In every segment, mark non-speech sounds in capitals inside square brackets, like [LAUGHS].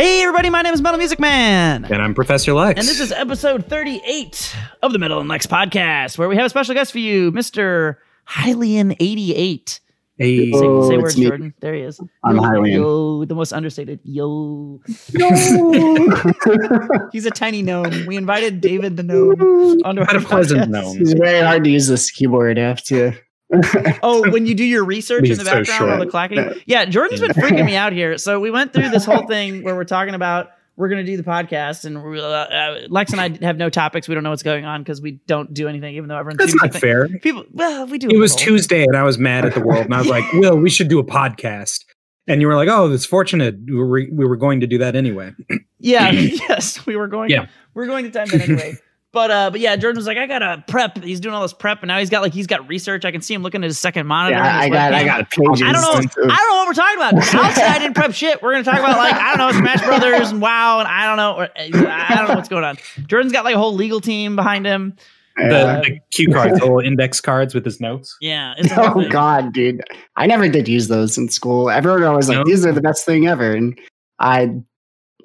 Hey, everybody, my name is Metal Music Man. And I'm Professor Lex. And this is episode 38 of the Metal and Lex podcast, where we have a special guest for you, Mr. Hylian88. Hey. Say, Oh, say it's words, me. Jordan. There he is. I'm yo, Hylian. Yo, the most understated. Yo. [LAUGHS] He's a tiny gnome. We invited David the gnome onto our Quite a pleasant podcast. gnome. it's very hard to use this keyboard. I have to. [LAUGHS] Oh, when you do your research in the so background, all short. the clacking. Yeah, Jordan's been freaking me out here. So we went through this whole [LAUGHS] thing where we're talking about we're going to do the podcast, and uh, uh, Lex and I have no topics. We don't know what's going on because we don't do anything, even though everyone That's not think- fair. People, well, we do. It was. Tuesday and I was mad at the world and I was like, [LAUGHS] Will, we should do a podcast. And you were like, oh, it's fortunate we were, we were going to do that anyway. Yeah, [CLEARS THROAT] yes, we were going. Yeah. we are going to time that anyway. But uh, but yeah, Jordan was like, I gotta prep. He's doing all this prep, and now he's got like he's got research. I can see him looking at his second monitor. Yeah, I got. I webcam. got pages. I don't know. into- I don't know what we're talking about. Alex and I didn't prep shit. We're gonna talk about like I don't know Smash Brothers and WoW and I don't know. or- I don't know what's going on. Jordan's got like a whole legal team behind him. Yeah. The, the cue cards, the little index cards with his notes. Yeah. It's Oh. God, dude! I never did use those in school. Everyone always like No? these are the best thing ever, and I,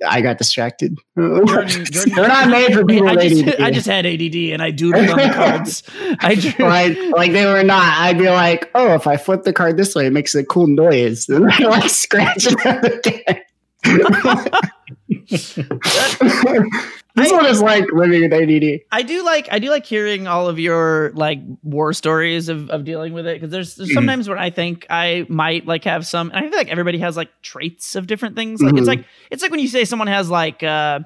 I got distracted. [LAUGHS] Jordan, Jordan, They're not made for people I with just, ADD. I just had ADD and I doodled [LAUGHS] on the cards. I drew. [LAUGHS] like like they were not. I'd be like, oh, if I flip the card this way, it makes a cool noise. And I like scratch it [LAUGHS] this one is like living with ADD. I do like I do like hearing all of your like war stories of, of dealing with it because there's, there's Mhm. sometimes when I think I might like have some and I feel like everybody has like traits of different things. Like it's Mhm. like it's like when you say someone has like uh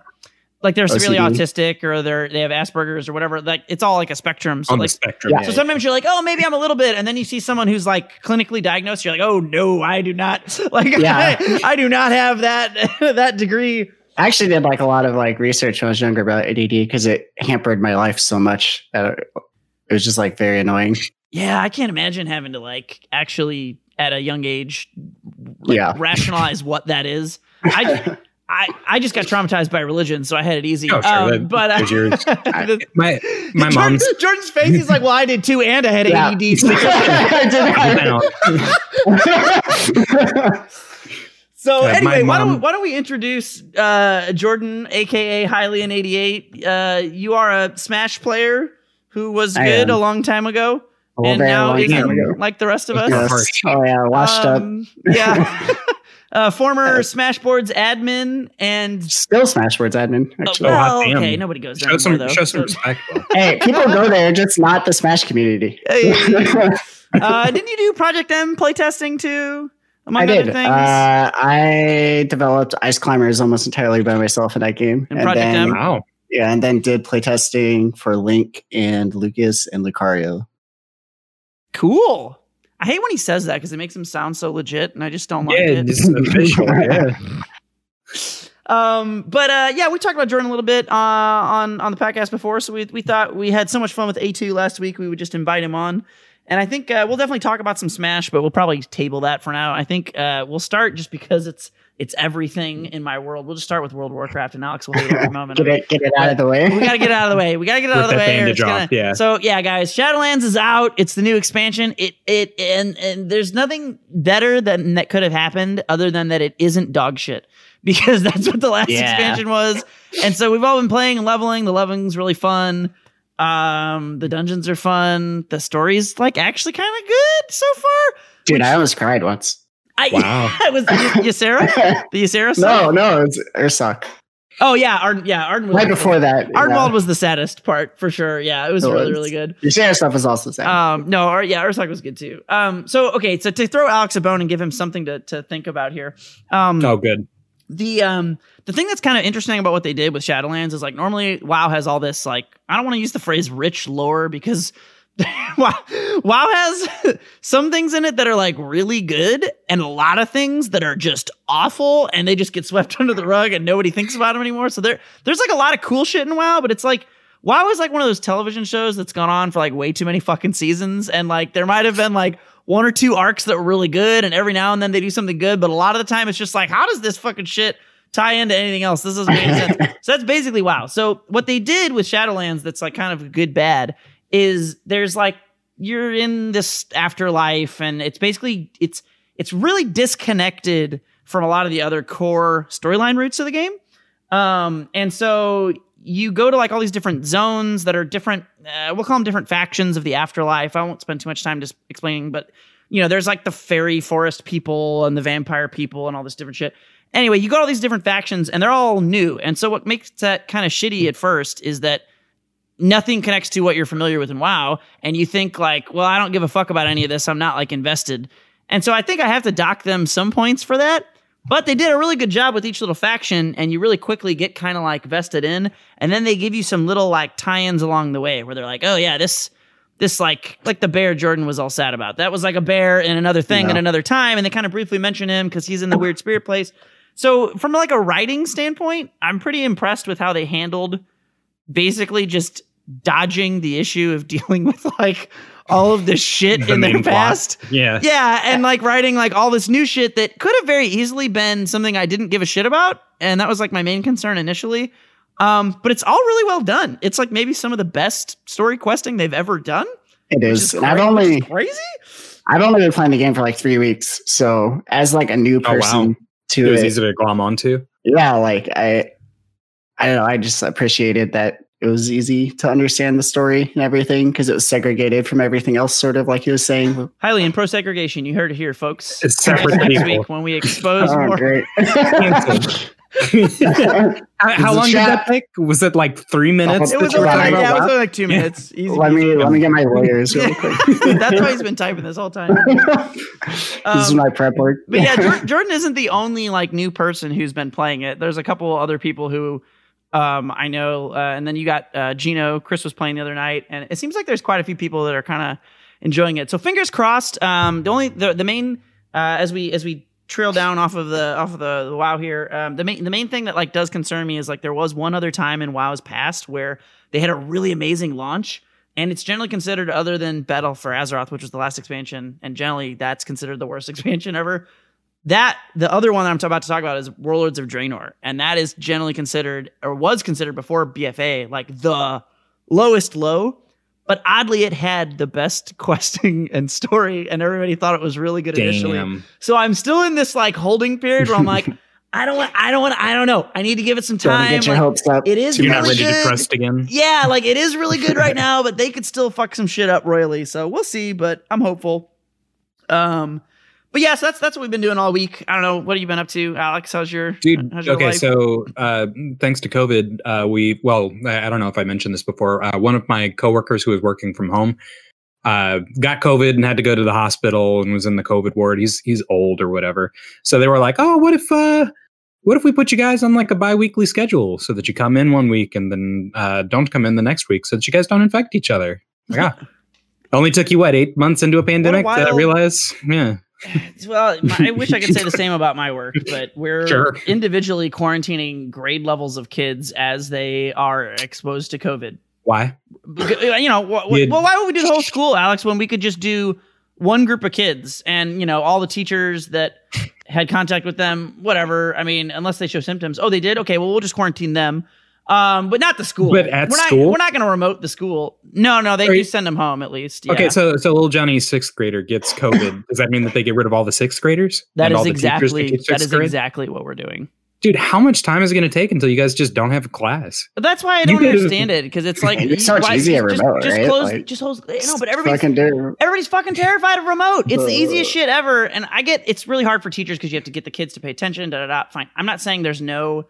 like they're severely autistic or they're they have Asperger's or whatever. Like it's all like a spectrum. So on like the spectrum. yeah. so sometimes you're like, oh, maybe I'm a little bit, and then you see someone who's like clinically diagnosed. You're like, oh no, I do not [LAUGHS] like Yeah. I, [LAUGHS] I do not have that [LAUGHS] that degree. I actually did like a lot of like research when I was younger about ADD because it hampered my life so much that it it was just like very annoying. Yeah, I can't imagine having to like actually at a young age like, Yeah. rationalize what that is. I I I just got traumatized by religion, so I had it easy. Oh, sure, Um, that but was yours. [LAUGHS] the- My my Jordan- mom's Jordan's face. He's like, "Well, I did too, and I had Yeah. ADD." [LAUGHS] [LAUGHS] So Yeah, my anyway, why don't we, why don't we introduce uh, Jordan, aka Hylian eighty eight? Uh, you are a Smash player who was I good am. a long time ago, A and now long isn't time ago. like the rest of us. Yes. Oh yeah, washed up. Um, Yeah. Uh, former Smashboards admin and Still Smashboards admin. oh, Actually. Oh, well, okay, nobody goes there show some anymore, though. show some respect. [LAUGHS] hey, people go there, just not the Smash community. [LAUGHS] [LAUGHS] Uh, didn't you do Project M playtesting too? Among I did. other things. Uh, I developed Ice Climbers almost entirely by myself in that game, And Project then, M? Wow. Yeah, and then did playtesting for Link and Lucas and Lucario. cool. I hate when he says that because it makes him sound so legit, and I just don't like Yeah, it. this is official. [LAUGHS] Yeah. Um, but uh, yeah, we talked about Jordan a little bit uh, on on the podcast before, so we we thought we had so much fun with A two last week, we would just invite him on. And I think uh, we'll definitely talk about some Smash, but we'll probably table that for now. I think uh, we'll start just because it's it's everything in my world. We'll just start with World of Warcraft, and Alex will hate every [LAUGHS] moment. Get it. it, get it out of the way. We gotta get it out of the way. We gotta get it out of the way. or it's gonna- yeah. So yeah, guys, Shadowlands is out. It's the new expansion. It it and and there's nothing better than that could have happened other than that it isn't dog shit [LAUGHS] because that's what the last Yeah. expansion was. And so we've all been playing and leveling. The leveling's really fun. Um, the dungeons are fun. The story's like actually kind of good so far. Dude, I almost cried once. I, Wow. [LAUGHS] it was Y- Ysera. The [LAUGHS] Ysera. no, no, it's Ursoc. Oh yeah, Arden. Yeah, Arden. Was Right before that. Ardenweald was the saddest part for sure. Yeah, it was It really was. really good. Your share stuff was also sad. Um, no, or yeah, Ursoc was good too. Um, so okay, so to throw Alex a bone and give him something to to think about here. Um, Oh, good. the um the thing that's kind of interesting about what they did with Shadowlands is like normally WoW has all this like I don't want to use the phrase rich lore because [LAUGHS] WoW, WoW has [LAUGHS] some things in it that are like really good and a lot of things that are just awful and they just get swept [LAUGHS] under the rug and nobody thinks about them anymore. So there there's like a lot of cool shit in WoW, but it's like WoW is like one of those television shows that's gone on for like way too many fucking seasons and like there might have been like one or two arcs that were really good and every now and then they do something good, but a lot of the time it's just like how does this fucking shit tie into anything else? This doesn't make sense. So that's basically WoW. So what they did with Shadowlands that's like kind of good bad is there's like you're in this afterlife and it's basically it's it's really disconnected from a lot of the other core storyline routes of the game. Um, and so you go to like all these different zones that are different. Uh, we'll call them different factions of the afterlife. I won't spend too much time just explaining, but you know, there's like the fairy forest people and the vampire people and all this different shit. Anyway, you got all these different factions and they're all new. And so what makes that kind of shitty at first is that nothing connects to what you're familiar with in WoW. And you think like, well, I don't give a fuck about any of this. I'm not like invested. And so I think I have to dock them some points for that. But they did a really good job with each little faction, and you really quickly get kind of like vested in. And then they give you some little like tie-ins along the way where they're like, oh yeah, this this like like the bear Jordan was all sad about. That was like a bear in another thing at another time, and they kind of briefly mention him because he's in the weird spirit place. So from like a writing standpoint, I'm pretty impressed with how they handled basically just dodging the issue of [LAUGHS] dealing with like all of this shit The in their main plot. past. Yeah. Yeah, and like writing like all this new shit that could have very easily been something I didn't give a shit about, and that was like my main concern initially. Um, but it's all really well done. It's like maybe some of the best story questing they've ever done. It is. which is. is I've cra- which only crazy. I've only been playing the game for like three weeks. So as like a new Oh, wow. person to It was it, easy to glom onto. yeah, like I I don't know, I just appreciated that it was easy to understand the story and everything because it was segregated from everything else, sort of like he was saying. Hylian pro segregation. You heard it here, folks. It's separate Next people. week when we expose [LAUGHS] Oh, more. great. [LAUGHS] [LAUGHS] How how Is long the did that take? Was it like three minutes? It was you only like, yeah, it was only like two minutes. Easy. let me peasy. let me get my lawyers really quick. That's why he's been typing this whole time. this is Um, my prep work. But yeah, Jordan isn't the only like new person who's been playing it. There's a couple other people who um, I know, uh, and then you got uh, Gino. Chris was playing the other night, and it seems like there's quite a few people that are kind of enjoying it. So fingers crossed. Um, the only the the main uh, as we as we trail down off of the off of the, the WoW here, um, the main the main thing that like does concern me is like there was one other time in WoW's past where they had a really amazing launch. And it's generally considered, other than Battle for Azeroth, which was the last expansion, and generally that's considered the worst [LAUGHS] expansion ever that the other one that I'm about to talk about is Warlords of Draenor, and that is generally considered or was considered before BFA like the lowest low. But oddly, it had the best [LAUGHS] questing and story, and everybody thought it was really good initially. So I'm still in this like holding period where I'm like, [LAUGHS] I don't want, I don't want, I don't know. I need to give it some time. get your Like, hopes up. it is You're not really much. ready to good. trust again. yeah, like it is really good right [LAUGHS] now, but they could still fuck some shit up royally. So we'll see, but I'm hopeful. Um, but yeah, so that's that's what we've been doing all week. I don't know what have you been up to, Alex. How's your Dude, How's your okay, life? so uh, thanks to COVID, uh, we well, I I don't know if I mentioned this before. Uh, one of my coworkers who was working from home uh, got COVID and had to go to the hospital and was in the COVID ward. He's he's old or whatever. So they were like, "Oh, what if uh, what if we put you guys on like a biweekly schedule so that you come in one week and then uh, don't come in the next week so that you guys don't infect each other?" Like, ah. [LAUGHS] Only took you what eight months into a pandemic to wild- realize, yeah. Well, my, I wish I could say the same about my work, [LAUGHS] but we're Sure. individually quarantining grade levels of kids as they are exposed to COVID. Why? Because, uh, You know, wh- wh- You'd- well, why would we do the whole school, Alex, when we could just do one group of kids and, you know, all the teachers that had contact with them, whatever. I mean, unless they show symptoms. Oh, they did? Okay, well, we'll just quarantine them. Um, but not the school. But at we're not, school? We're not going to remote the school. No, no, they Are do you- send them home at least. Yeah. Okay, so so little Johnny's sixth grader gets COVID. [LAUGHS] Does that mean that they get rid of all the sixth graders? that And is all the teachers exactly can teach that sixth is grade? exactly what we're doing. Dude, how much time is it going to take until you guys just don't have a class? But that's why I don't could- understand it because it's like [LAUGHS] It's so much why- easier just, remote, just right? close, Like, just close. No, but everybody's Fucking everybody's fucking terrified of remote. It's the easiest shit ever. And I get it's really hard for teachers because you have to get the kids to pay attention. Da da da. Fine. I'm not saying there's no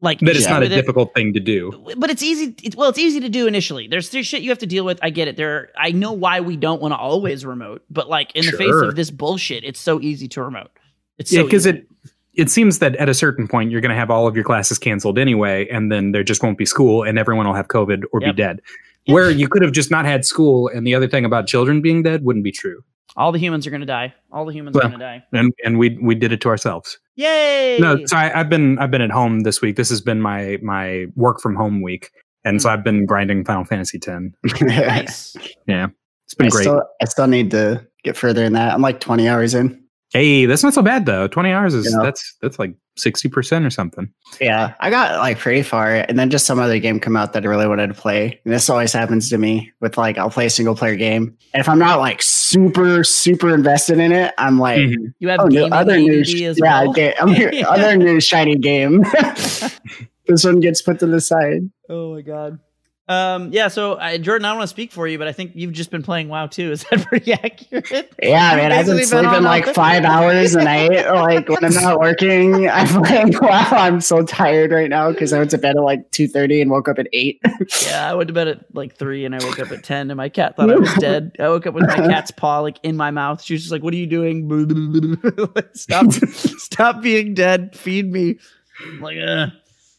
like That it's not a difficult thing to do. But it's easy. It's, well, it's easy to do initially. There's there's shit you have to deal with. I get it. There. I know why we don't want to always remote. But like in the face of this bullshit, it's so easy to remote. It's Yeah, so because it it seems that at a certain point you're going to have all of your classes canceled anyway, and then there just won't be school, and everyone will have COVID or Yep. be dead. Where you could have just not had school, and the other thing about children being dead wouldn't be true. all the humans are gonna die. All the humans Well, are gonna die. And and we we did it to ourselves. Yay! No, so I, I've been I've been at home this week. This has been my my work from home week, and Hmm. so I've been grinding Final Fantasy X. [LAUGHS] nice. Yeah, it's been I great. still, I still need to get further in that. I'm like 20 hours in. hey, that's not so bad though. Twenty hours is Yeah. that's that's like sixty percent or something. Yeah, I got like pretty far, and then just some other game come out that I really wanted to play. And this always happens to me with like I'll play a single player game, and if I'm not like super super invested in it, I'm like, Mhm. You have oh, no, other new, sh- as [LAUGHS] yeah, well. ga- I'm here- Yeah. [LAUGHS] other new shiny game. [LAUGHS] this one gets put to the side. Oh my god. Um, yeah, so I, Jordan, I don't want to speak for you, but I think you've just been playing WoW too. [LAUGHS] Is that pretty accurate? Yeah, man, I've been sleeping like five hours a night. [LAUGHS] Like when I'm not working, [LAUGHS] I'm like, wow, I'm so tired right now because I went to bed at like two thirty and woke up at eight. Yeah, I went to bed at like three and I woke up at ten and my cat thought I was dead. I woke up with my cat's paw like in my mouth. She was just like, What are you doing? Stop stop being dead. Feed me. I'm like, uh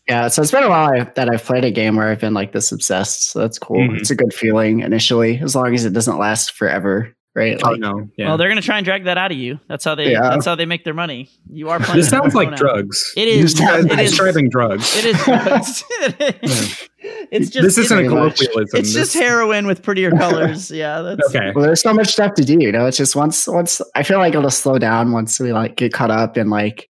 yeah, so it's been a while I- that I've played a game where I've been like this obsessed. So that's cool. Mhm. It's a good feeling initially, as long as it doesn't last forever, right? Oh Like, no, yeah. Well, they're gonna try and drag that out of you. That's how they Yeah. that's how they make their money. You are playing this sounds like drugs. It is This sounds it like is Prescribing drugs. it is drugs. [LAUGHS] [LAUGHS] it's just this isn't a colloquialism. it's just heroin with prettier [LAUGHS] colors. Yeah, that's Okay. well, there's so much stuff to do. You know, it's just once once I feel like it'll slow down once we like get caught up and like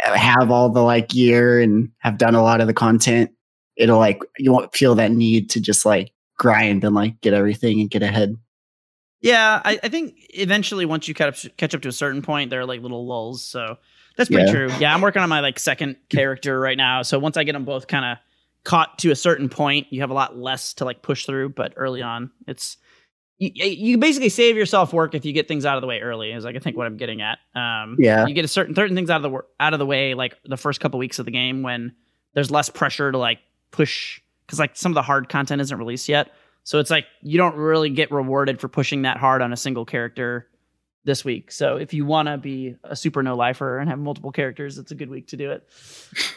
have all the like gear and have done a lot of the content. It'll like you won't feel that need to just like grind and like get everything and get ahead. Yeah, I, I think eventually once you catch up, catch up to a certain point, there are like little lulls. So that's pretty Yeah. true. Yeah, I'm working on my like second [LAUGHS] character right now. So once I get them both kind of caught to a certain point, you have a lot less to like push through. But early on, it's you, you basically save yourself work if you get things out of the way early. Is like I think what I'm getting at. Um, Yeah. you get a certain certain things out of the out of the way like the first couple weeks of the game when there's less pressure to like push because like some of the hard content isn't released yet. So it's like you don't really get rewarded for pushing that hard on a single character this week. So if you want to be a super no lifer and have multiple characters, it's a good week to do it.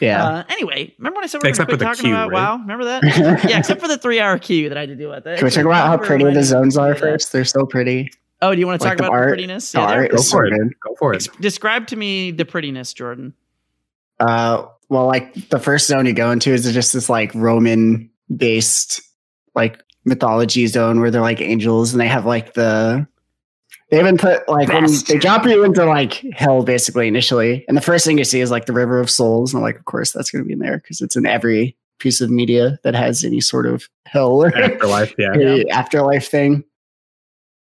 Yeah. Uh, anyway, remember when I said we we're Except going to quit talking queue, about right? WoW? Remember that? [LAUGHS] yeah, except for the three hour queue that I had to deal with. Can we talk about how pretty the zones are first? They're so pretty. Oh, do you want to Like talk the about the prettiness? The Yeah, they're- art Go is so for it. good. Go for it. describe to me the prettiness, Jordan. Uh, well, like the first zone you go into is just this like Roman based like mythology zone where they're like angels and they have like the they even put like when they drop you into like hell basically initially, and the first thing you see is like the river of souls, and I'm like, of course that's going to be in there because it's in every piece of media that has any sort of hell or Afterlife, yeah. [LAUGHS] Yeah. afterlife thing.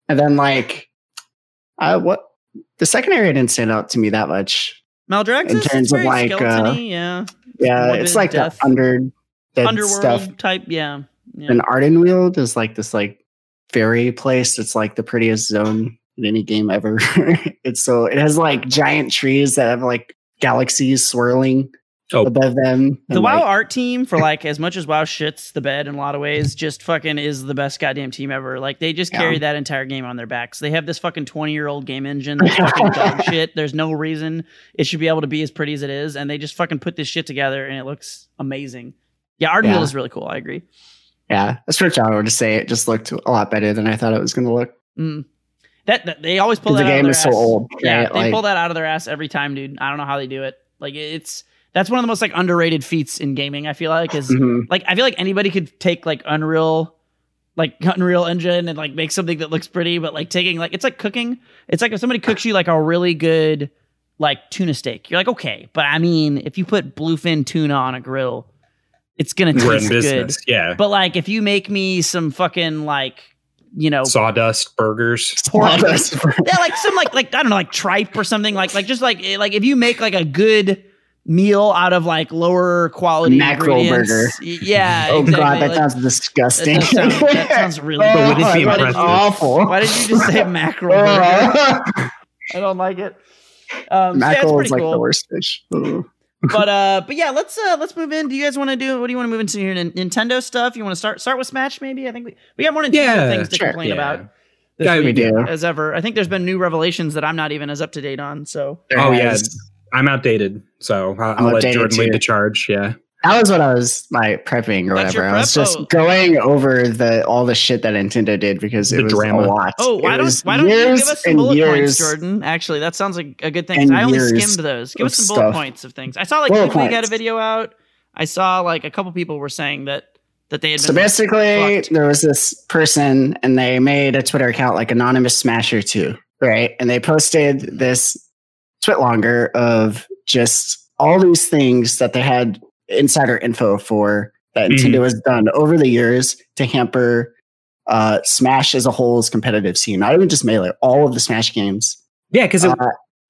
And then like, uh, what the second area didn't stand out to me that much. Maldraxxus? In terms of, like, uh, yeah. Yeah, Morbid it's like death. the under Underworld stuff. type, yeah. yeah. And Ardenweald is like this like fairy place. It's like the prettiest zone in any game ever. [LAUGHS] it's so it has like giant trees that have like galaxies swirling Oh. above them. The WoW like, art team, for like as much as WoW shits the bed in a lot of ways, just fucking is the best goddamn team ever. Like they just Yeah. carry that entire game on their backs. They have this fucking twenty year old game engine [LAUGHS] that's fucking dog shit. There's no reason it should be able to be as pretty as it is, and they just fucking put this shit together and it looks amazing. Yeah, Ardenweald Yeah. is really cool. I agree. yeah, that's what I would say. It just looked a lot better than I thought it was going to look. Mm. That, that they always pull that the out of game their is so ass. old. Yeah, right? they Like, pull that out of their ass every time, dude. I don't know how they do it. Like it's that's one of the most like underrated feats in gaming. I feel like is mhm. like I feel like anybody could take like Unreal, like [LAUGHS] Unreal Engine, and like make something that looks pretty. But like taking like it's like cooking. It's like if somebody cooks you like a really good like tuna steak, you're like okay, but I mean if you put bluefin tuna on a grill, it's gonna We're taste good. Yeah. But like if you make me some fucking like you know Sawdust burgers. pork- That's- [LAUGHS] yeah, like some like like I don't know, like tripe or something. Like like just like eh, like if you make like a good meal out of like lower quality Mackerel ingredients, burger. Yeah. [LAUGHS] oh exactly. god, that like- sounds disgusting. That does sound- that [LAUGHS] sounds really oh, But would it be that is awful. Why did you just say mackerel burger? I don't like it. Um, so yeah, Mackerel pretty is like cool. the worst fish. Ooh. But uh, but yeah, let's uh, let's move in. Do you guys want to do? What do you want to move into here? Nin- Nintendo stuff. You want to start start with Smash? Maybe I think we we got more Nintendo Yeah, things to sure. complain Yeah. about. This Yeah, we do. as ever. I think there's been new revelations that I'm not even as up to date on. So Oh, yeah. I'm outdated, so I'll, I'm I'll let Jordan too. lead the charge. Yeah. That was what I was like prepping or That's your whatever. I was just Oh. going over the all the shit that Nintendo did because it The was drama. a lot. Oh, why It don't why don't you give us some bullet years. points, Jordan? Actually, that sounds like a good thing. I only skimmed those. Give us of some bullet stuff. points of things. I saw like Bullet League had a video out. I saw like a couple people were saying that that they had So basically, fucked. there was this person, and they made a Twitter account like Anonymous Smasher Two, right? And they posted this TwitLonger of just all these things that they had insider info for that Mhm. Nintendo has done over the years to hamper uh, Smash as a whole is competitive scene, not even just Melee, all of the Smash games. Yeah, because Uh,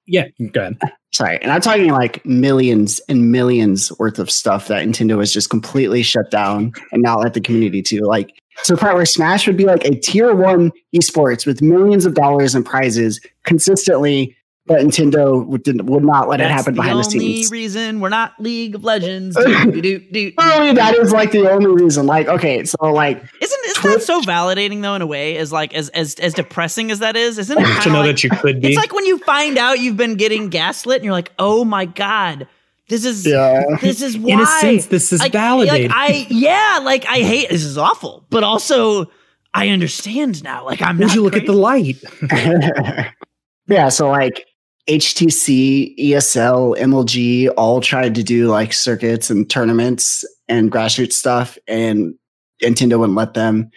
yeah, go ahead. sorry, and I'm talking like millions and millions worth of stuff that Nintendo has just completely shut down and not let the community to. Like, to the part where Smash would be like a tier one esports with millions of dollars in prizes consistently, but Nintendo would, didn't, would not let it That's happen the behind the only scenes. reason we're not League of Legends. Do, do, do, do. That is like the only reason. Like, okay, so like, Isn't isn't that so validating though in a way? As like as as as depressing as that is, isn't it? to know like, that you could be. it's like when you find out you've been getting gaslit and you're like, oh my god, this is yeah. this is why. in a sense, this is like, validated. Like I yeah, like I hate this is awful, but also I understand now. Like I'm Would not you look at the light? [LAUGHS] [LAUGHS] yeah, so like HTC, ESL, MLG all tried to do like circuits and tournaments and grassroots stuff, and Nintendo wouldn't let them.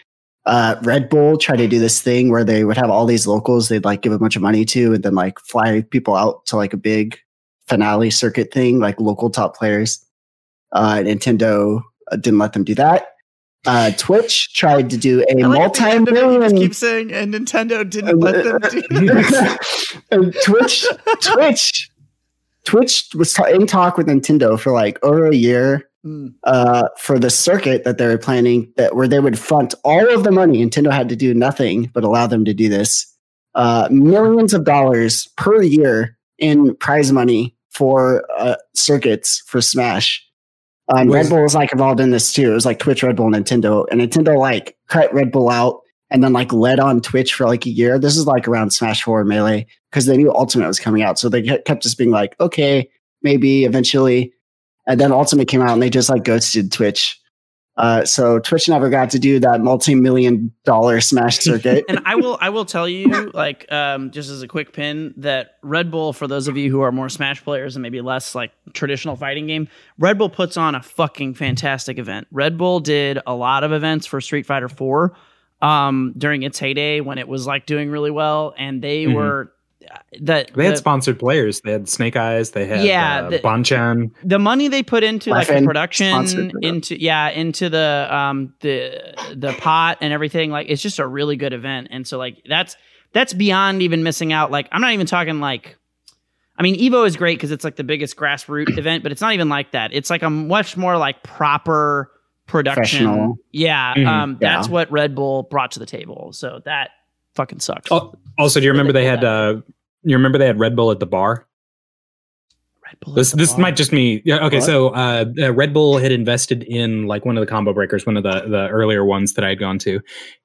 Uh, Red Bull tried to do this thing where they would have all these locals they'd like give a bunch of money to, and then like fly people out to like a big finale circuit thing, like local top players. Uh, Nintendo uh, didn't let them do that. Uh, Twitch tried to do a like at the end of it, you just multi-million keep saying, and Nintendo didn't let them do. [LAUGHS] and Twitch, [LAUGHS] Twitch, Twitch was in talk with Nintendo for like over a year Hmm. uh, for the circuit that they were planning, that where they would front all of the money. Nintendo had to do nothing but allow them to do this. Uh, millions of dollars per year in prize money for uh, circuits for Smash. And Red Bull was like involved in this too. It was like Twitch, Red Bull, Nintendo, and Nintendo like cut Red Bull out and then like led on Twitch for like a year. This is like around Smash 4 Melee because they knew Ultimate was coming out. So they kept just being like, okay, maybe eventually. And then Ultimate came out and they just like ghosted Twitch. Uh, so Twitch never got to do that multi-million dollar Smash [LAUGHS] circuit. and I will I will tell you like um just as a quick pin that Red Bull for those of you who are more Smash players and maybe less like traditional fighting game Red Bull puts on a fucking fantastic event. Red Bull did a lot of events for Street Fighter 4 um during its heyday when it was like doing really well and they Mhm. were that They had the- sponsored players. They had Snake Eyes. They had Yeah, uh, the- Bonchan. the money they put into like the production into yeah into the um the the pot and everything like it's just a really good event and so like that's that's beyond even missing out like i'm not even talking like i mean evo is great because it's like the biggest grassroots [CLEARS THROAT] event but it's not even like that it's like a much more like proper production Professional. yeah Mhm. um that's Yeah. what red bull brought to the table so that fucking sucks Oh, also, do you remember they had? Uh, you remember they had Red Bull at the bar? red bull This this bar. might just me. Yeah. Okay. What? So uh, uh, Red Bull had invested in like one of the combo breakers, one of the the earlier ones that I had gone to,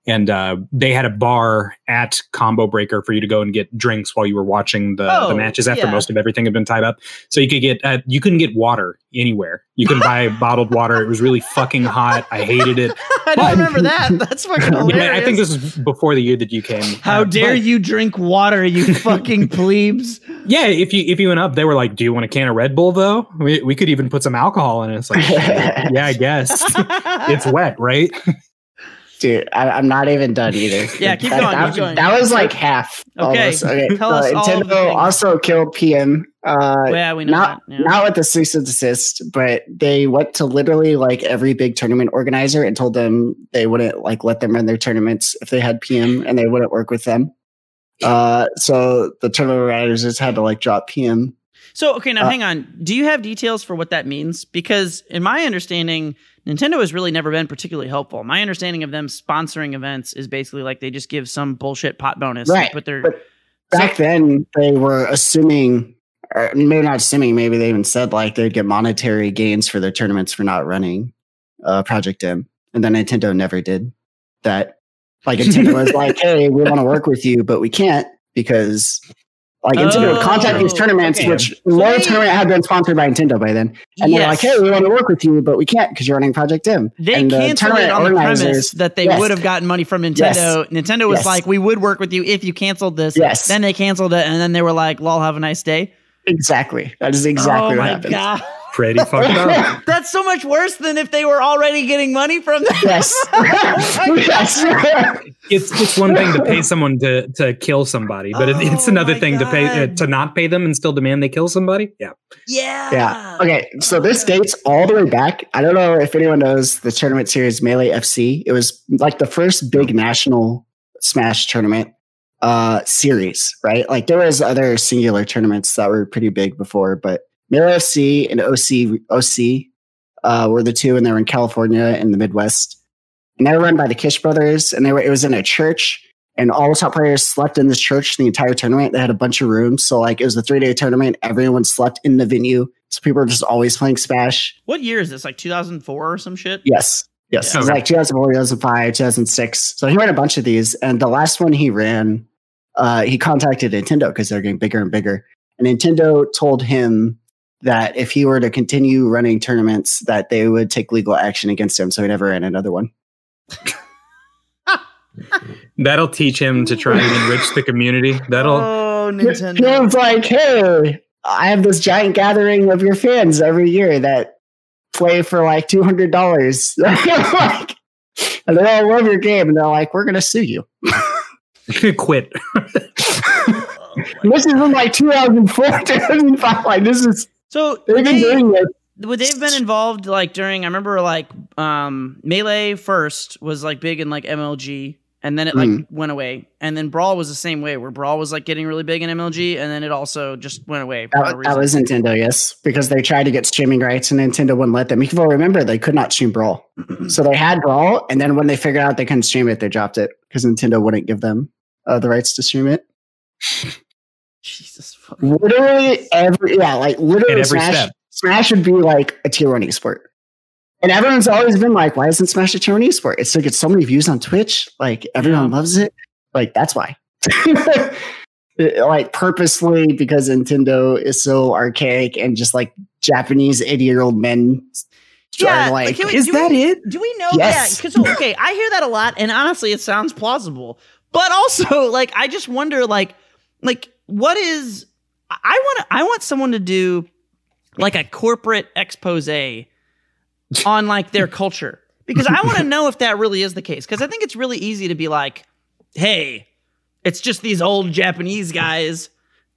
and uh, they had a bar at Combo Breaker for you to go and get drinks while you were watching the, Oh, the matches after yeah. most of everything had been tied up. So you could get uh, you couldn't get water anywhere. You couldn't buy [LAUGHS] bottled water. It was really fucking hot. I hated it. [LAUGHS] i don't remember [LAUGHS] that that's fucking hilarious Yeah, I think this was before the year that you came. How Uh, dare but- you drink water, you fucking plebes? Yeah, if you if you went up, they were like, "Do you want a can of Red Bull though? We, we could even put some alcohol in it." It's like, yeah, I guess it's wet, right? Dude, I, I'm not even done either. [LAUGHS] Yeah, keep that, going, That, keep going. that was like half. Okay, almost. okay. [LAUGHS] tell so us all of the Nintendo also killed PM. Uh, yeah, we know not that. Yeah. not with the cease and desist, but they went to literally like every big tournament organizer and told them they wouldn't like let them run their tournaments if they had PM and they wouldn't work with them. Uh, so the tournament organizers just had to like drop PM. So, okay, now Uh, hang on. Do you have details for what that means? Because in my understanding, Nintendo has really never been particularly helpful. My understanding of them sponsoring events is basically like they just give some bullshit pot bonus. Right, But they're but Back then, they were assuming, or maybe not assuming, maybe they even said like they'd get monetary gains for their tournaments for not running uh, Project M. And then Nintendo never did that. Like Nintendo was [LAUGHS] like, hey, we want to work with you, but we can't because like Nintendo would oh. contact these Oh, tournaments, okay. which So Lord Tournament had been sponsored by Nintendo by then. And they're like, Yes. hey, we want to work with you, but we can't because you're running Project M. They and the canceled it on the premise that they Yes. would have gotten money from Nintendo. Yes. Nintendo was Yes. like, "We would work with you if you canceled this." Yes. Then they canceled it, and then they were like, "Lol, have a nice day." Exactly. That is exactly oh what my happened. God, Pretty [LAUGHS] fucked up. that's so much worse than if they were already getting money from them. Yes. [LAUGHS] Oh yes. it's it's one thing to pay someone to to kill somebody, but it, it's Oh another my thing to pay uh, to not pay them and still demand they kill somebody. Yeah, Yeah. Yeah. Okay. So this dates all the way back. I don't know if anyone knows the tournament series Melee FC. It was like the first big national Smash tournament uh series, right? Like there was other singular tournaments that were pretty big before, but Melee FC and OC OC uh, were the two, and they were in California in the Midwest. And they were run by the Kish brothers, and they were it was in a church. And all the top players slept in this church the entire tournament. They had a bunch of rooms. So like it was a three day tournament. Everyone slept in the venue. So people were just always playing Smash. What year is this? Like 2004 or some shit? Yes. Yes. Yeah. It was like 2004, 2005, 2006. So he ran a bunch of these. And the last one he ran, uh, he contacted Nintendo because they're getting bigger and bigger. And Nintendo told him that if he were to continue running tournaments, that they would take legal action against him. So he never ran another one. [LAUGHS] that'll teach him to try and enrich the community. That'll Oh, Nintendo. was like, hey, I have this giant gathering of your fans every year that play for like $200. [LAUGHS] like, and they all love your game. And they're like, we're going to sue you. [LAUGHS] quit. Oh, my- This is from like 2004, 2005. Like, this is, So they've been doing this. would they have been involved like during? I remember like um melee first was like big in like MLG, and then it like Mm. went away, and then brawl was the same way, where brawl was like getting really big in MLG, and then it also just went away. That, that was Nintendo, yes, because they tried to get streaming rights and Nintendo wouldn't let them. You remember they could not stream Brawl. so they had Brawl, and then when they figured out they couldn't stream it, they dropped it because Nintendo wouldn't give them uh, the rights to stream it. Jesus. fuck. Literally every, yeah, like literally every Smash, step. Smash would be like a tier one esport. And everyone's always been like, why isn't Smash a tier one esport? It's like, it's so many views on Twitch. Like, everyone Yeah. loves it. Like, that's why. [LAUGHS] Like, purposely because Nintendo is so archaic and just like Japanese 80 year old men. Yeah, are like, can we- Is do that we- it? Do we know? Yes. Yeah, because okay, I hear that a lot, and honestly, it sounds plausible. But also, like, I just wonder, like, like what is? I want. I want someone to do like a corporate expose on like their culture because I want to [LAUGHS] know if that really is the case. Because I think it's really easy to be like, hey, it's just these old Japanese guys,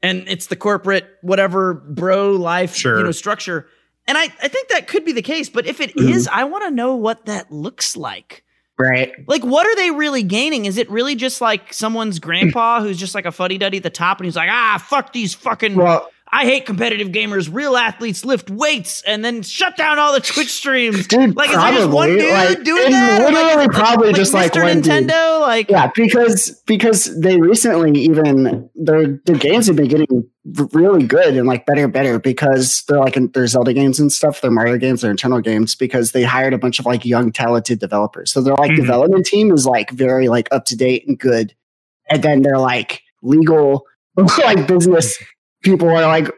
and it's the corporate whatever bro life Sure. you know structure. And I, I think that could be the case, but if it is, [CLEARS THROAT] I want to know what that looks like. Right. Like, what are they really gaining? Is it really just like someone's grandpa who's just like a fuddy duddy at the top and he's like, ah, fuck these fucking, Well, I hate competitive gamers. Real athletes lift weights and then shut down all the Twitch streams. [LAUGHS] dude, Like, is there just one probably, dude like, doing that? Literally, like, probably like just like Mr. one dude. Nintendo? Like, Yeah, because because they recently even their their games have been getting really good and like better and better because they're like in their Zelda games and stuff, their Mario games, their internal games because they hired a bunch of like young talented developers. So their like Mhm. development team is like very like up to date and good, and then they're like legal [LAUGHS] like business people are like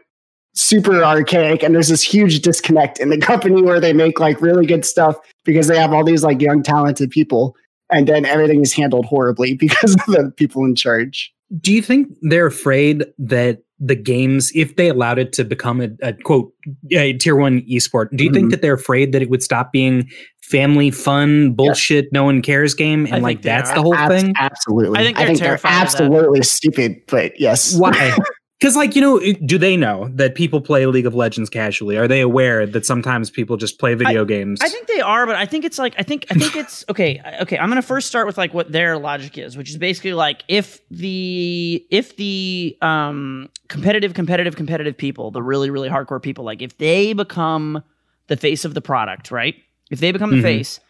super archaic and there's this huge disconnect in the company where they make like really good stuff because they have all these like young talented people and then everything is handled horribly [LAUGHS] because of the people in charge. Do you think they're afraid that the games, if they allowed it to become a, a quote a tier one esport, do you think Mhm. that they're afraid that it would stop being family fun bullshit, no one cares game, and I like that's are. the whole Abs- thing? Absolutely. I think they're terrified of that. absolutely stupid, but yes. Why? [LAUGHS] Because like you know, do they know that people play League of Legends casually? Are they aware that sometimes people just play video games? I think they are, but I think it's like I think I think it's [LAUGHS] okay. Okay, I'm gonna first start with like what their logic is, which is basically like if the if the um competitive, competitive, competitive people, the really really hardcore people, like if they become the face of the product, right? If they become the Mhm. face,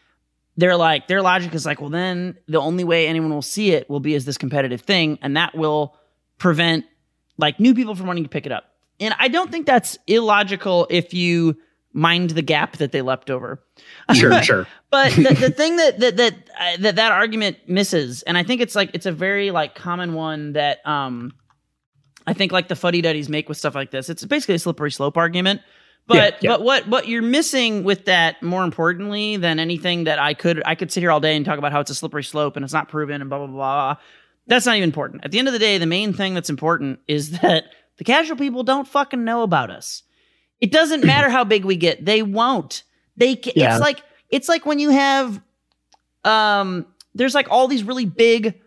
they're like their logic is like, well, then the only way anyone will see it will be as this competitive thing, and that will prevent like new people from wanting to pick it up. And I don't think that's illogical if you mind the gap that they leapt over. [LAUGHS] sure, sure. But the, the [LAUGHS] thing that that that, uh, that that argument misses, and I think it's like it's a very like common one that um, I think like the fuddy duddies make with stuff like this. It's basically a slippery slope argument. But Yeah, yeah. but what what you're missing with that more importantly than anything that I could I could sit here all day and talk about how it's a slippery slope and it's not proven and blah blah blah. That's not even important. At the end of the day, the main thing that's important is [LAUGHS] that the casual people don't fucking know about us. It doesn't [CLEARS THROAT] matter how big we get; they won't. They ca- Yeah. it's like it's like when you have um there's like all these really big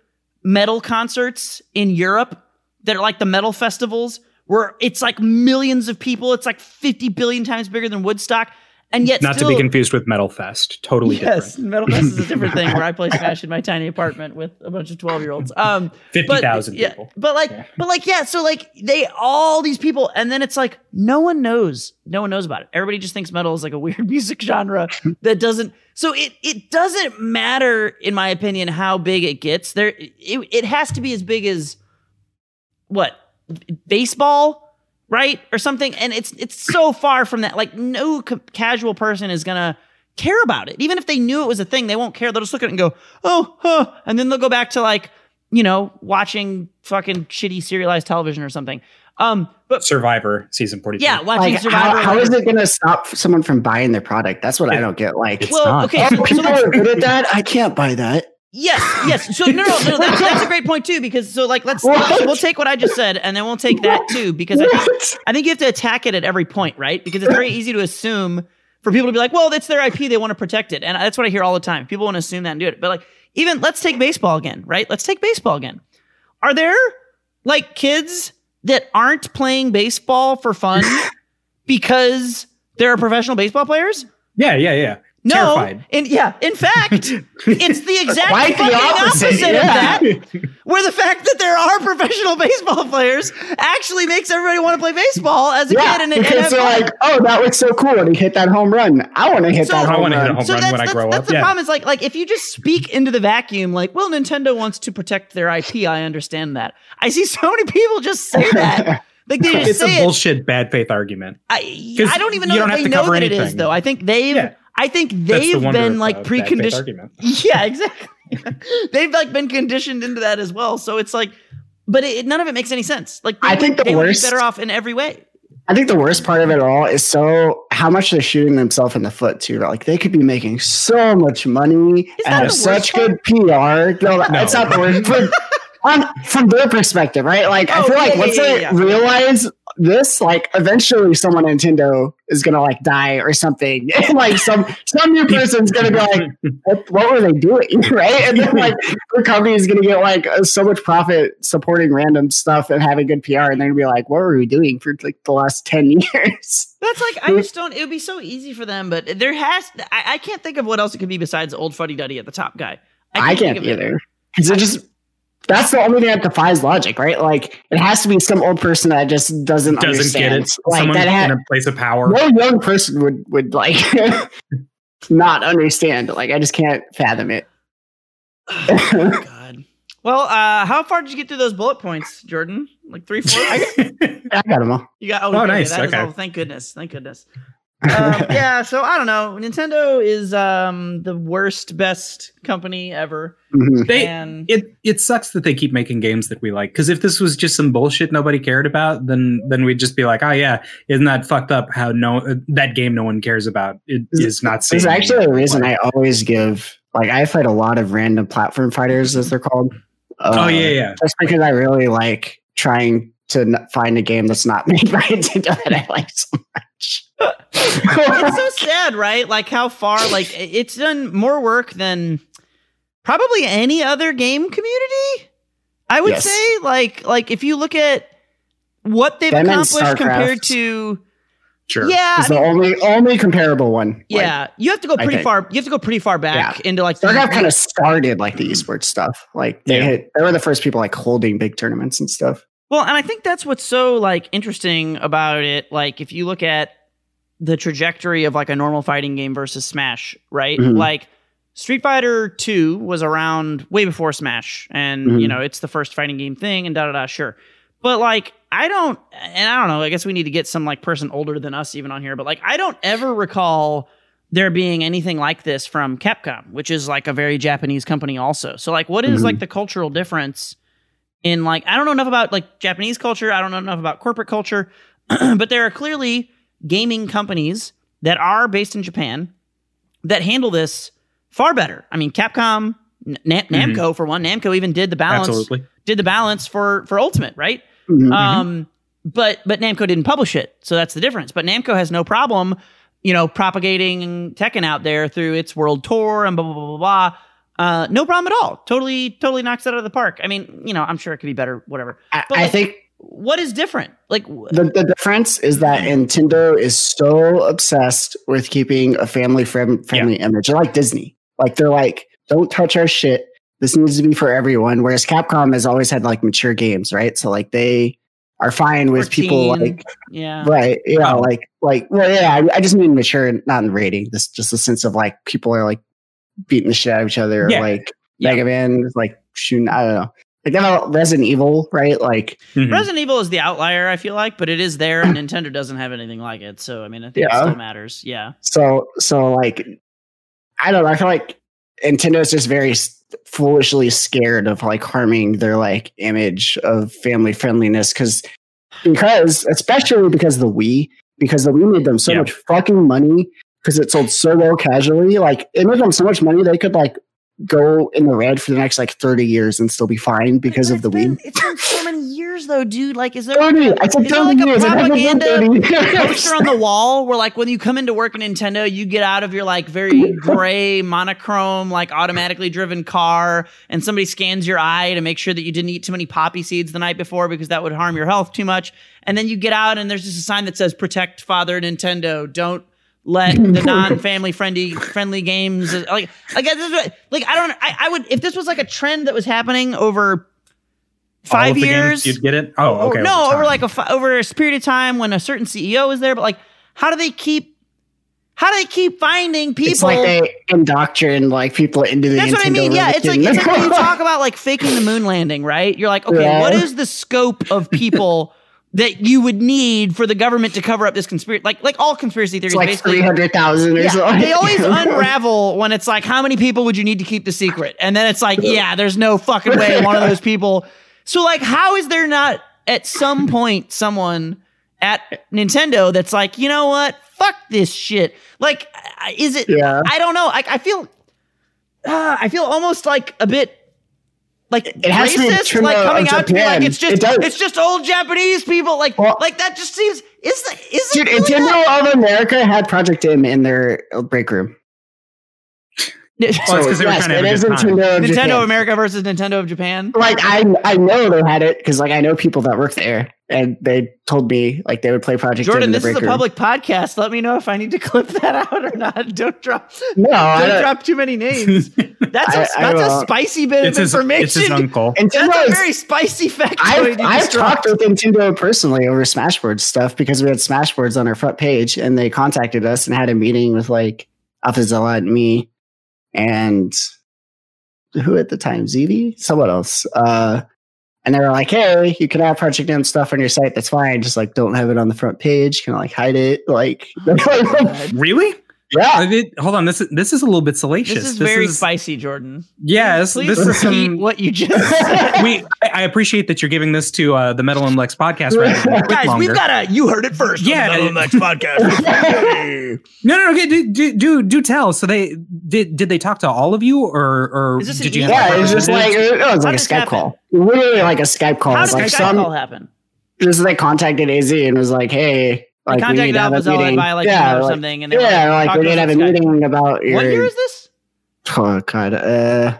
metal concerts in Europe that are like the metal festivals where it's like millions of people. It's like 50 billion times bigger than Woodstock. And yet, Not still, to be confused with Metal Fest. Totally yes, different. Metal Fest is a different thing where I play [LAUGHS] Smash in my tiny apartment with a bunch of 12 year olds. Um, [LAUGHS] Fifty but yeah, people. but like, Yeah. but like, yeah. So like, they all these people, and then it's like no one knows, no one knows about it. Everybody just thinks metal is like a weird [LAUGHS] music genre that doesn't. So it it doesn't matter, in my opinion, how big it gets. There, it, it has to be as big as what baseball, right, or something. And it's it's so far from that. Like no ca- casual person is gonna care about it. Even if they knew it was a thing, they won't care. They'll just look at it and go, oh, huh. And then they'll go back to like, you know, watching fucking shitty serialized television or something. Um, but Survivor season forty. yeah, watching Like, Survivor. how, how is it going to stop someone from buying their product? That's what I don't get. Like, It's well, not. okay, so, so people are good at that. I can't buy that. Yes, yes. So no, no, no. That's, that's a great point too, because so like let's What? we'll take what I just said and then we'll take that too, because I think I think you have to attack it at every point, right? Because it's very easy to assume for people to be like, well, that's their IP, they want to protect it. And that's what I hear all the time. People want to assume that and do it. But like, even let's take baseball again, right? Let's take baseball again. Are there like kids that aren't playing baseball for fun [LAUGHS] because there are professional baseball players? Yeah, yeah, yeah. No. Terrified. In, yeah. In fact, [LAUGHS] it's the exact Quite the fucking opposite, opposite, of that. Where the fact that there are [LAUGHS] professional baseball players actually makes everybody want to play baseball as a Yeah, kid. And, and because they're like, oh, that was so cool. And he hit that home run. I want to hit So- that I home wanna hit a run. home so run that's, when I that's, grow that's up, the yeah. problem is like like if you just speak into the vacuum like well nintendo wants to protect their ip i understand that i see so many people just say that [LAUGHS] like they just It's a say it bullshit bad faith argument. I, 'Cause I don't even you know don't that have they to know cover that it is though i think they've Yeah. I think they've wonder been like uh, preconditioned [LAUGHS] yeah exactly [LAUGHS] they've like been conditioned into that as well so it's like but it, none of it makes any sense like they I would- think the they would be worst- better off in every way I think the worst part of it all is so how much they're shooting themselves in the foot too. Like they could be making so much money that and have such worst good PR. No, No. that's not the worst. [LAUGHS] On, from their perspective, right? Like I Oh, feel like yeah, once yeah, they yeah, yeah. realize this, like eventually someone at Nintendo is gonna like die or something. [LAUGHS] Like some some new person's gonna be like, what, what were they doing? [LAUGHS] Right? And then like [LAUGHS] the company is gonna get like uh, so much profit supporting random stuff and having good PR, and they're gonna be like, what were we doing for like the last ten years? That's like I just don't. It would be so easy for them, but there has. I, I can't think of what else it could be besides old fuddy duddy at the top guy. I can't, think of it. either. Because it just that's the only thing that defies logic, right? Like it has to be some old person that just doesn't, Doesn't get it. Like Someone that in had a place of power. no young person would would like [LAUGHS] not understand. Like I just can't fathom it. Oh, [LAUGHS] God. Well, uh, how far did you get through those bullet points, Jordan? Like three, four? [LAUGHS] I got them all. you got. Oh, Oh, okay, nice, that is okay. all- thank goodness. Thank goodness. Um, [LAUGHS] yeah. So I don't know. Nintendo is um, the worst, best company ever, Mhm. They and it it sucks that they keep making games that we like. Because if this was just some bullshit nobody cared about, then then we'd just be like, oh yeah, isn't that fucked up? How no uh, that game no one cares about it is not. There's seeing actually a reason I always give like I played a lot of random platform fighters as they're called. Oh Uh, yeah, yeah. just because I really like trying to find a game that's not [LAUGHS] made by Nintendo that I like so much. it's so [LAUGHS] sad, right? Like how far, like it's done more work than probably any other game community. I would Yes. say, like, like if you look at what they've Them accomplished compared to, Sure. yeah, it's I the mean, only only comparable one. Like, yeah, you have to go pretty far. You have to go pretty far back into like the- StarCraft kind of started like the esports stuff. Like they Yeah. hit, they were the first people like holding big tournaments and stuff. Well, and I think that's what's so like interesting about it. Like if you look at the trajectory of like a normal fighting game versus Smash, right? Mhm. Like Street Fighter 2 was around way before Smash and Mhm. you know, it's the first fighting game thing and da da da sure. But like I don't and I don't know, I guess we need to get some like person older than us even on here, but like I don't ever recall there being anything like this from Capcom, which is like a very Japanese company also. So like what is Mhm. like the cultural difference in like I don't know enough about like Japanese culture, I don't know enough about corporate culture, [CLEARS THROAT] but there are clearly gaming companies that are based in Japan that handle this far better. I mean, Capcom, N- Nam- Mhm. Namco for one, Namco even did the balance Absolutely. did the balance for for Ultimate, right? Mhm. Um, but but Namco didn't publish it, so that's the difference. But Namco has no problem, you know, propagating Tekken out there through its world tour and blah blah blah blah blah. Uh, no problem at all. Totally, totally knocks it out of the park. I mean, you know, I'm sure it could be better, whatever. I, But, I like, think What is different? Like, w- the, the difference is that Nintendo is so obsessed with keeping a family friend, friendly image. They're like Disney. Like they're like, don't touch our shit. This needs to be for everyone. Whereas Capcom has always had like mature games, right? So like they are fine with people like yeah, right, yeah, Oh. like like well, yeah. I, I just mean mature, not in rating. This just a sense of like people are like beating the shit out of each other, Yeah. like Yeah. Mega Man like shooting. I don't know. Like they have Resident Evil, right? Like Mhm. Resident Evil is the outlier, I feel like, but it is there, and Nintendo doesn't have anything like it. So, I mean, I think it still matters. Yeah. So so like I don't know. I feel like Nintendo's just very foolishly scared of like harming their like image of family friendliness because because especially because of the Wii because the Wii made them so Yeah. much fucking money because it sold so well casually. Like it made them so much money they could like go in the red for the next like thirty years and still be fine because of the been- Wii. It's been so many years, though, dude. Like, is there Thirty. I said Is there like a years. It hasn't been propaganda [LAUGHS] poster on the [LAUGHS] wall where like when you come into work at Nintendo, you get out of your like very gray monochrome, like automatically driven car, and somebody scans your eye to make sure that you didn't eat too many poppy seeds the night before because that would harm your health too much. And then you get out and there's just a sign that says "Protect Father Nintendo." Don't let the [LAUGHS] non-family friendly friendly games uh, like like this is what- like I don't I, I would if this was like a trend that was happening over five of games, years you'd get it. Oh, or- okay. no, over time. like a fi- over a period of time when a certain CEO is there. But like, how do they keep? How do they keep finding people? It's like they indoctrinate like people into the. That's what I mean. Yeah, it's like it's like when you talk about like faking the moon landing, right? You're like, okay, Yeah. what is the scope of people [LAUGHS] that you would need for the government to cover up this conspiracy? Like, like all conspiracy theories, It's like three hundred thousand or Yeah, something. they always [LAUGHS] unravel when it's like, how many people would you need to keep the secret? And then it's like, yeah, there's no fucking way one of [LAUGHS] those people. So, like, how is there not at some point someone at Nintendo that's like, you know what? Fuck this shit. Like, is it? Yeah. I don't know. I, I feel, uh, I feel almost like a bit. Like It has to be racist, true like uh, coming out to be like it's just It it's just old Japanese people, like Well- like that just seems is the is Dude, it really that- Nintendo of America had Project M in their break room. Well, it's 'cause they were trying to have it a is good time. Nintendo of Nintendo Japan. of America versus Nintendo of Japan. Like I, I know they had it because like I know people that work there, and they told me like they would play Project Jordan, in the this is a room. public podcast. Let me know if I need to [LAUGHS] clip that out or not. Don't drop, No, don't don't- drop too many names. [LAUGHS] That's a I- I that's a spicy bit it's of his, information. it's his uncle. that's Nintendo a very spicy fact. I've, I've talked with Nintendo personally over Smashboards stuff because we had Smashboards on our front page and they contacted us and had a meeting with like Alpha Zealot and me and who at the time? ZV? Someone else. Uh, and they were like, hey, you can have Project M stuff on your site. That's fine. Just like don't have it on the front page. Can like hide it. Like, [LAUGHS] Really? Yeah. I did- hold on. This is this is a little bit salacious. This is very spicy, Jordan. Yes, Please this is repeat some. what you just [LAUGHS] said. we I I appreciate that you're giving this to uh, the Metal and Lex podcast. Rather than Quick Guys, we've got a you heard it first. Yeah, on the it- Metal Next podcast. [LAUGHS] no, no, no. Okay, do, do do do tell. So they did. Did they talk to all of you, or or Is an did you? email? Yeah, it was just like it was like a Skype happen? call. Literally like a Skype call. How did like Skype some call happen? just like contacted AZ and was like, "Hey, like we contacted need to have a meeting." via, like, yeah, email or like, something, and they were yeah, like, like talk we to need to have a on Skype. meeting about your. What year is this? Oh God, uh,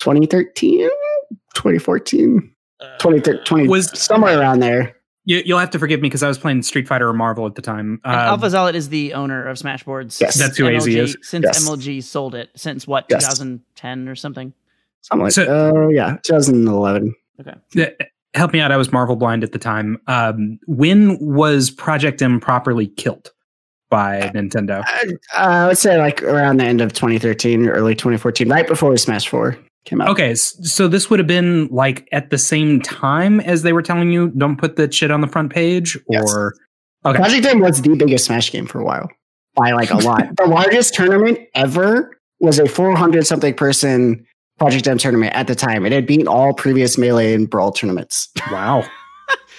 2013, 2014, Uh, 2013, 20, Was- somewhere around there. You, you'll have to forgive me because I was playing Street Fighter or Marvel at the time. And Uh, Alpha Zealot is the owner of Smashboards. Yes. That's who AZ MLG is. Since Yes. MLG sold it, since what, Yes. 2010 or something? Something like, So- uh, yeah, 2011. Yeah, help me out. I was Marvel blind at the time. Um, when was Project M properly killed by Nintendo? Uh, I would say like around the end of 2013, early 2014, right before Smash 4 came out. Okay, so this would have been like at the same time as they were telling you don't put that shit on the front page, Yes. or okay, Project M was the biggest Smash game for a while by like a lot. [LAUGHS] the largest tournament ever was a 400 something person Project M tournament at the time. It had beaten all previous Melee and Brawl tournaments. wow. [LAUGHS]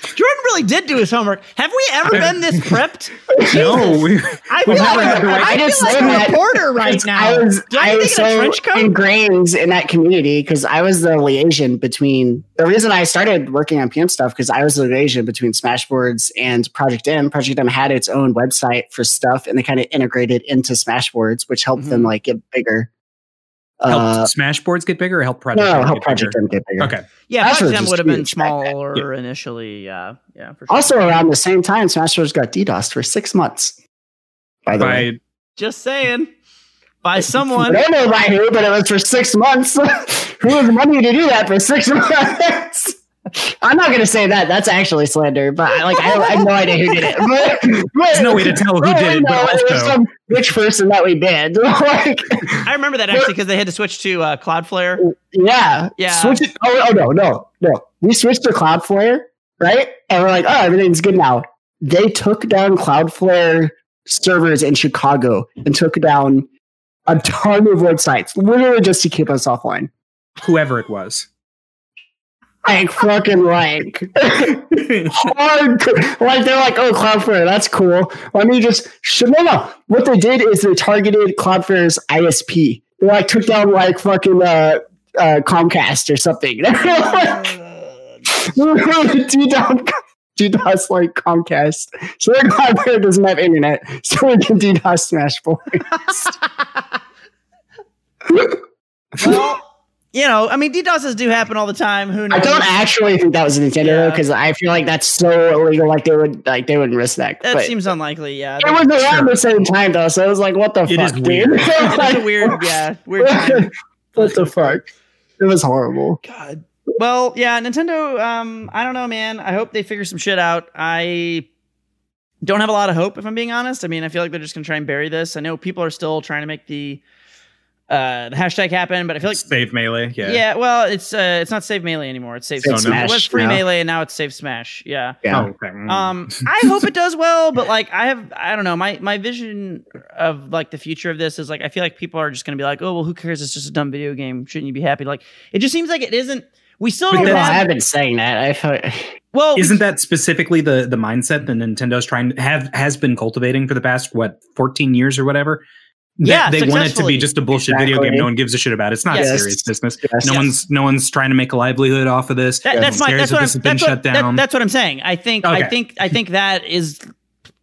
Jordan really did do his homework. Have we ever been this prepped? [LAUGHS] no, we, I feel like, never had the right- I I feel like said a reporter right now. I was, Do I I was to a so trench coat? ingrained in that community because I was the liaison between the reason I started working on PM stuff because I was the liaison between Smashboards and Project M. Project M had its own website for stuff and they kind of integrated into Smashboards, which helped them Mhm. like get bigger. Help Uh, Smash boards get bigger or help Project? no, M help get Project bigger? M get bigger. Okay. Yeah, Smash Project Bros. M would have been huge back then. smaller initially. Yeah, yeah, for sure. Also, around the same time, Smashboards got DDoSed for six months. By the way, just saying, by someone. I don't know by who, but it was for six months. [LAUGHS] who has money to do that for six [LAUGHS] months? I'm not going to say that. That's actually slander. But like, I, I have no idea who did it. [LAUGHS] But, but, There's no way to tell who did it, no, but it was some rich person that we banned. [LAUGHS] like, I remember that actually because they had to switch to uh, Cloudflare. yeah, Yeah. Switch it. Oh, oh no, no, no. We switched to Cloudflare, right? And we're like, oh, everything's good now. They took down Cloudflare servers in Chicago and took down a ton of websites, literally just to keep us offline. whoever it was. Like fucking like [LAUGHS] hard. Like they're like, oh, Cloudflare, that's cool. Let me just sh- no, no. What they did is they targeted Cloudflare's ISP. They like took down like fucking uh, uh, Comcast or something. [LAUGHS] [LAUGHS] DDoS, DDoS like Comcast. So their Cloudflare doesn't have internet, so we can DDoS Smashboards. well, you know, I mean, DDoSes do happen all the time. Who knows? I don't actually think that was Nintendo Yeah. because I feel like that's so illegal. Like they would, like they wouldn't risk that. That but seems unlikely. Yeah, it was around Sure. the same time though, so it was like, what the It fuck, [LAUGHS] is weird. dude? it's weird, yeah, weird time. [LAUGHS] what the fuck? It was horrible. God. Well, yeah, Nintendo. Um, I don't know, man. I hope they figure some shit out. I don't have a lot of hope, if I'm being honest. I mean, I feel like they're just gonna try and bury this. I know people are still trying to make the uh the hashtag happened, but I feel like Save melee. Yeah. yeah, well, it's uh it's not Save Melee anymore. It's Save Save Smash. It was free now. Melee, and now it's Save Smash. Yeah. Yeah. Oh, okay. Mm. Um, I hope it does well, but like I have, I don't know, my my vision of like the future of this is like I feel like people are just gonna be like, oh well, who cares? It's just a dumb video game. Shouldn't you be happy? Like it just seems like it isn't. We still But don't Well, that's- I have. have been saying that. I thought [LAUGHS] Well, Isn't that specifically the the mindset that Nintendo's trying to have has been cultivating for the past what 14 years or whatever? That Yeah, they want it to be just a bullshit video game no one gives a shit about. It. It's not Yes. serious business. Yes. No Yes. one's no one's trying to make a livelihood off of this. that, that's my that's what I'm this has been that's what, that- that's what I'm saying. I think I think I think that is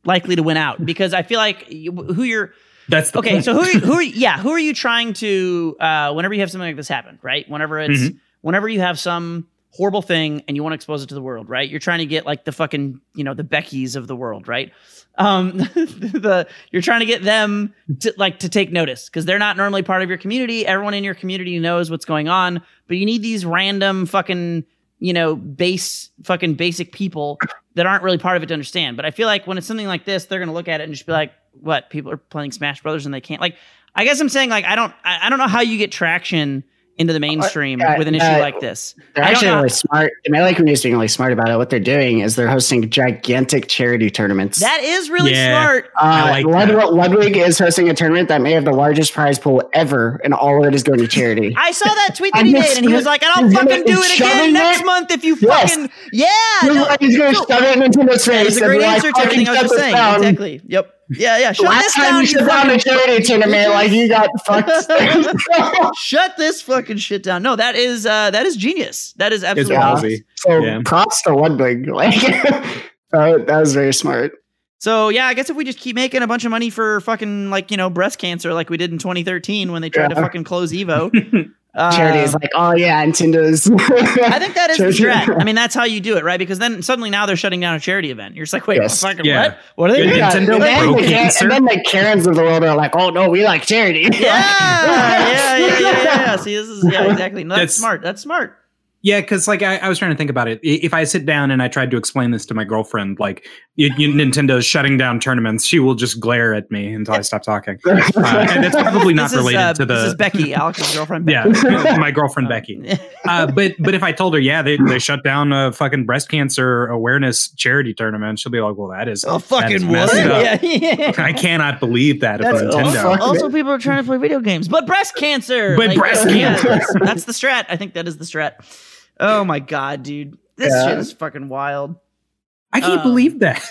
likely to win out because I feel like you, who you're That's the okay. point. So who are you, who are [LAUGHS] you- yeah who are you trying to uh, whenever you have something like this happen right? Whenever it's Mhm. whenever you have some horrible thing and you want to expose it to the world, right? You're trying to get like the fucking you know the Beckys of the world, right? Um, [LAUGHS] the you're trying to get them to like to take notice because they're not normally part of your community. Everyone in your community knows what's going on, but you need these random fucking you know base fucking basic people that aren't really part of it to understand. But I feel like when it's something like this, they're gonna look at it and just be like, "What? People are playing Smash Brothers and they can't." Like, I guess I'm saying like I don't I, I don't know how you get traction into the mainstream uh, with an issue uh, like this. they're I actually know- really smart. The Melee community is being really smart about it. What they're doing is they're hosting gigantic charity tournaments. That is really Yeah. smart. I Uh, like Lud- that. Ludwig is hosting a tournament that may have the largest prize pool ever, and all of it is going to charity. I saw that tweet that [LAUGHS] And he he's made, and he was like, "I don't fucking do it again shoving next it- month if you Yes. fucking yeah." He's no, like, he's going to no. shove it into Nintendo's Yeah, face. it's a and great be like, answer to everything I was just saying. down." Exactly. Yep. Yeah, yeah. Shut Last this time down, you you shut down a fucking. charity tournament, like you got fucked. [LAUGHS] Shut this fucking shit down. No, that is uh that is genius. That is absolutely Yeah. ballsy. so Yeah. props to Ludwig. [LAUGHS] Like that, that was very smart. So yeah, I guess if we just keep making a bunch of money for fucking like you know breast cancer, like we did in 2013 when they tried to fucking close Evo. [LAUGHS] uh, Charity is like, oh yeah, Nintendo's. I think that is the [LAUGHS] Charity- strat. I mean, that's how you do it, right? Because then suddenly now they're shutting down a charity event. You're just like, wait, Yes. fucking Yeah. what? What are they Yeah, doing? Yeah, Nintendo and, then broke the, Ka- and then the Karens of the world are like, oh no, we like charity. Yeah, [LAUGHS] yeah, yeah, yeah, yeah. See, this is yeah, [LAUGHS] exactly. No, that's, That's- smart. That's smart. Yeah, because like I, I was trying to think about it. If I sit down and I tried to explain this to my girlfriend, like you, you, Nintendo's shutting down tournaments, she will just glare at me until I stop talking. [LAUGHS] Uh, and that's probably not this related is, uh, to the This is Becky, Alex's girlfriend. [LAUGHS] [LAUGHS] Becky. yeah, my girlfriend Becky. Uh, but but if I told her, yeah, they, they shut down a fucking breast cancer awareness charity tournament, she'll be like, well, that is Oh, fucking messed what? up. Yeah, yeah. I cannot believe that That's of oh, Nintendo. fuck. Also, people are trying to play video games, but breast cancer. But breast yeah, cancer. that's, that's the strat. I think that is the strat. Oh my god, dude, this Yeah. shit is fucking wild. I can't Um, believe that.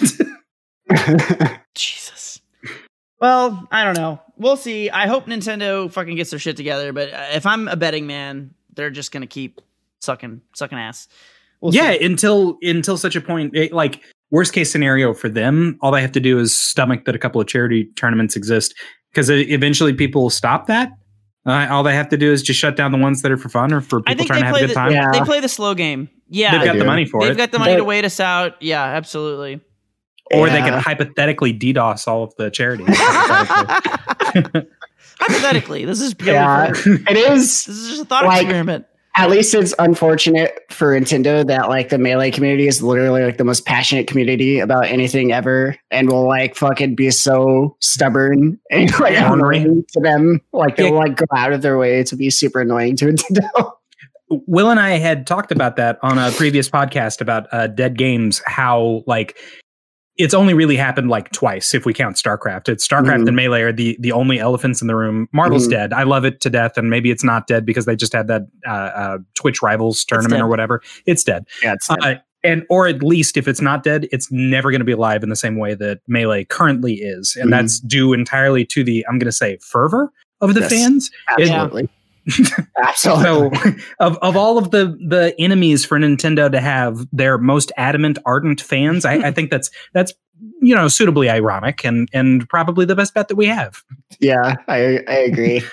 [LAUGHS] Jesus. Well, I don't know. We'll see. I hope Nintendo fucking gets their shit together. But uh, if I'm a betting man, they're just gonna keep sucking, sucking ass. We'll yeah, see. until until such a point, it, like worst case scenario for them, all they have to do is stomach that a couple of charity tournaments exist because eventually people will stop that. Uh, all they have to do is just shut down the ones that are for fun or for people trying to have a good the, time. Yeah. they play the slow game. Yeah, They've got the money for it. they've got the money to wait us out. Yeah, absolutely. or they Yeah. could hypothetically DDoS all of the charities. [LAUGHS] Hypothetically, this is purely Yeah. for- It is this is just a thought Like- experiment. At least it's unfortunate for Nintendo that like the melee community is literally like the most passionate community about anything ever and will like fucking be so stubborn and [LAUGHS] like Yeah. annoying to them. Like they'll Yeah. like go out of their way to be super annoying to [LAUGHS] Nintendo. Will and I had talked about that on a previous podcast about uh, Dead Games, how like it's only really happened like twice if we count StarCraft. It's StarCraft Mhm. and Melee are the the only elephants in the room. Marvel's Mhm. dead. I love it to death, and maybe it's not dead because they just had that uh, uh, Twitch Rivals tournament or whatever. It's dead. Yeah, it's Uh, and or at least if it's not dead, it's never going to be alive in the same way that Melee currently is, and Mhm. that's due entirely to the I'm going to say fervor of the Yes. fans. absolutely. Absolutely. So, of of all of the the enemies for Nintendo to have their most adamant, ardent fans, I, I think that's that's you know suitably ironic and and probably the best bet that we have. Yeah, I I agree.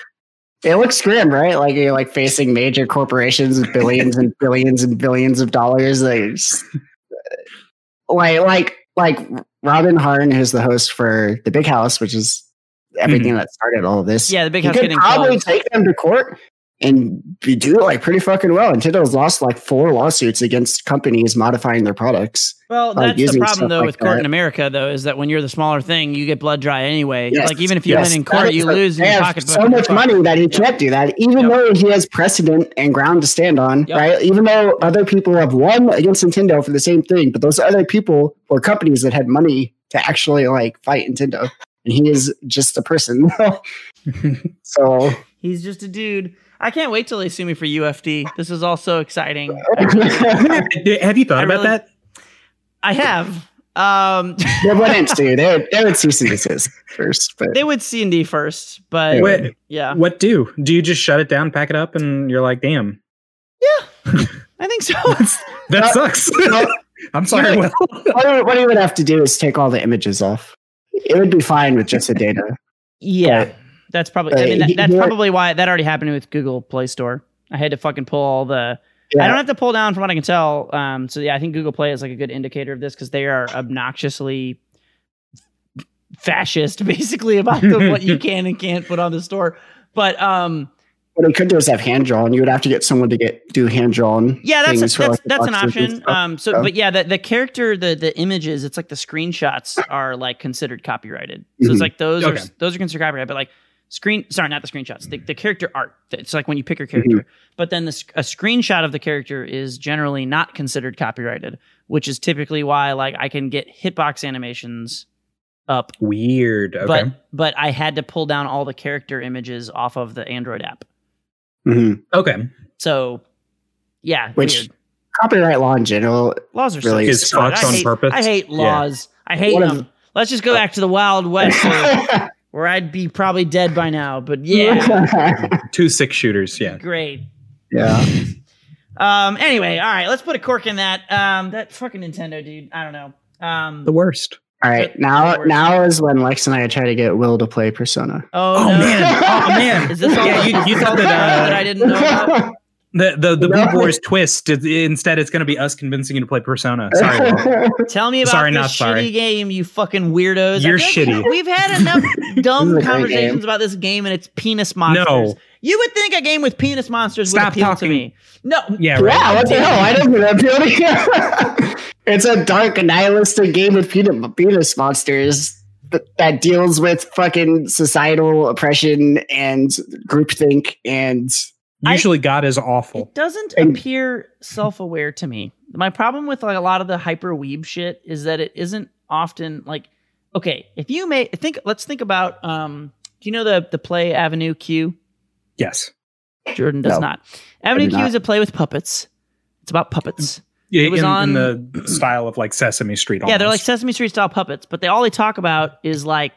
It looks grim, right? Like you're like facing major corporations with billions and billions and billions of dollars. Like, like like like Robin Harn, who's the host for the Big House, which is everything mm-hmm. that started all of this. Yeah, the big he house could getting probably closed. take them to court and do it like pretty fucking well. Nintendo's lost like four lawsuits against companies modifying their products. Well, like that's the problem though like with court that. in America though is that when you're the smaller thing, you get blood dry anyway. Yes, like even if you yes. win in court, is you the- lose in they have so much money that he can't do that, even Yep. though he has precedent and ground to stand on, Yep. right? Even though other people have won against Nintendo for the same thing, but those other people were companies that had money to actually like fight Nintendo, and he is just a person. [LAUGHS] so He's just a dude. I can't wait till they sue me for UFD. This is all so exciting. [LAUGHS] have you thought I about really- that? I have. Um, they wouldn't do. They would, they would cease and desist first, but they would C and D first, but They Wait, yeah, what do? Do you just shut it down, pack it up, and you're like, damn, Yeah, I think so. [LAUGHS] that sucks. I'm sorry. Will. what, he- what he would have to do is take all the images off. It would be fine with just the data. yeah, But- that's probably. I mean, that, that's probably why that already happened with Google Play Store. I had to fucking pull all the. Yeah. I don't have to pull down from what I can tell. Um, so yeah, I think Google Play is like a good indicator of this because they are obnoxiously fascist, [LAUGHS] basically about the, what you [LAUGHS] can and can't put on the store. But um, What he could do is have hand drawn. You would have to get someone to get do hand drawn. yeah, that's things for, that's like, that's an option. Um, so so. but yeah, the the character, the the images, it's like the screenshots are like considered copyrighted. So Mhm. it's like those are those are considered copyrighted, but like screen sorry not the screenshots the, the character art it's like when you pick your character but then the, a screenshot of the character is generally not considered copyrighted which is typically why like i can get hitbox animations up Weird. Okay. but but i had to pull down all the character images off of the android app Mhm. okay. so yeah Which weird. copyright law in general. laws are really so is stupid. fucked I on hate, purpose. I hate Yeah. laws i hate One of them let's just go back to the wild west where, [LAUGHS] where i'd be probably dead by now but yeah [LAUGHS] Two six shooters. Yeah. great yeah. Um. Anyway, all right. Let's put a cork in that. Um. That fucking Nintendo, dude. I don't know. Um. The worst. All right. But- Now worse. now is when Lex and I try to get Will to play Persona. Oh, Oh, no. man. [LAUGHS] Oh, man. Is this all? Yeah, you- you is thought [LAUGHS] that, uh, that I didn't know about? [LAUGHS] The the the Blue Boys twist. is- Instead, it's going to be us convincing you to play Persona. Sorry. Will. Tell me about Sorry, this not shitty sorry. game, you fucking weirdos. You're feel like shitty. We've had enough dumb This is a great conversations about this game and its penis monsters. No. You would think a game with penis monsters Stop would appeal talking. to me. No. Yeah. Right. Yeah, what the hell? I don't know that It's a dark nihilistic game with penis monsters that, that deals with fucking societal oppression and groupthink and I- Usually, God is awful. It doesn't And- appear self-aware to me. My problem with like a lot of the hyper weeb shit is that it isn't often like okay, if you may think let's think about um do you know the the play Avenue Q? Yes. Jordan does No, not. Avenue do Q not. is a play with puppets. It's about puppets. Yeah, It was in, on- in the style of like Sesame Street. Yeah, they're like. Sesame Street style puppets, but they all they talk about is like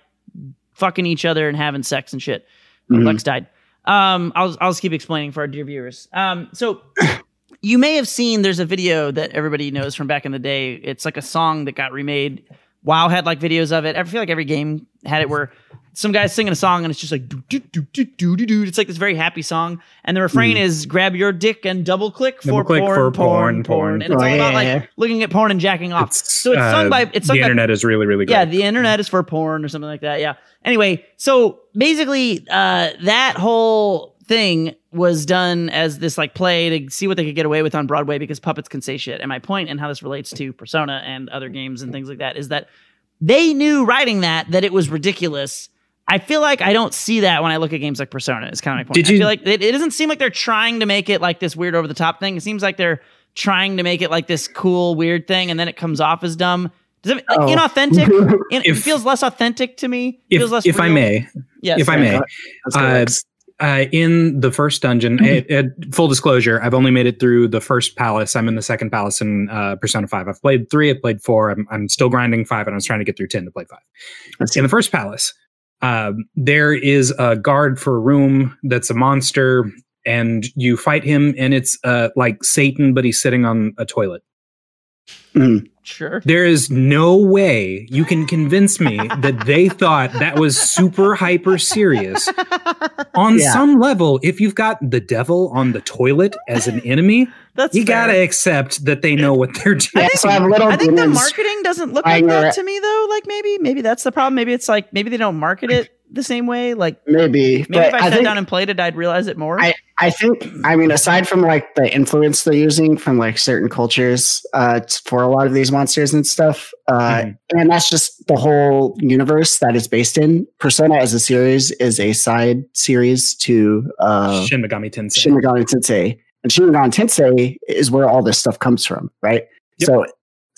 fucking each other and having sex and shit. Mhm. Lex died. Um, I'll I'll just keep explaining for our dear viewers. Um, so [COUGHS] you may have seen there's a video that everybody knows from back in the day. It's like a song that got remade WoW had like videos of it. I feel like every game had it where some guy's singing a song and it's just like do do do do do do do. It's like this very happy song, and the refrain is "grab your dick and double click for Double click porn, for porn, porn, porn," and it's Oh, all about yeah, yeah. like looking at porn and jacking off. so it's sung uh, by it's sung the by internet is really really great. yeah, the internet is for porn or something like that. Yeah. Anyway, so basically, uh, that whole thing was done as this like play to see what they could get away with on Broadway because puppets can say shit. And my point and how this relates to Persona and other games and things like that is that they knew writing that that it was ridiculous. I feel like I don't see that when I look at games like Persona. Is kind of my point. Did I you- feel like it, it doesn't seem like they're trying to make it like this weird over the top thing. It seems like they're trying to make it like this cool weird thing, and then it comes off as dumb. Does it like, Oh. inauthentic? [LAUGHS] In, it If- feels less authentic to me. If, feels less if I may, yes, if I may, That's how it Uh, works. Uh, in the first dungeon, Mm-hmm. it, it, full disclosure, I've only made it through the first palace. I'm in the second palace in uh, Persona 5. I've played three, I've played four. I'm, I'm still grinding five, and I was trying to get through 10 to play five. Let's In the first palace, um, there is a guard for a room that's a monster, and you fight him, and it's uh, like Satan, but he's sitting on a toilet. Sure. There is no way you can convince me that they thought that was super hyper serious. On Yeah. some level, if you've got the devil on the toilet as an enemy, [LAUGHS] That's you fair. gotta accept that they know what they're doing. Yeah, think, so I little I think the marketing doesn't look like that to me though. Like maybe maybe that's the problem. Maybe it's like maybe they don't market it the same way. Like Maybe, maybe if I, I sat think down and played it, I'd realize it more. I- I think I mean aside from like the influence they're using from like certain cultures uh, for a lot of these monsters and stuff, uh, Mhm. and that's just the whole universe that it's based in. Persona as a series is a side series to uh, Shin Megami Tensei. Shin Megami Tensei, and Shin Megami Tensei is where all this stuff comes from, right? Yep. So,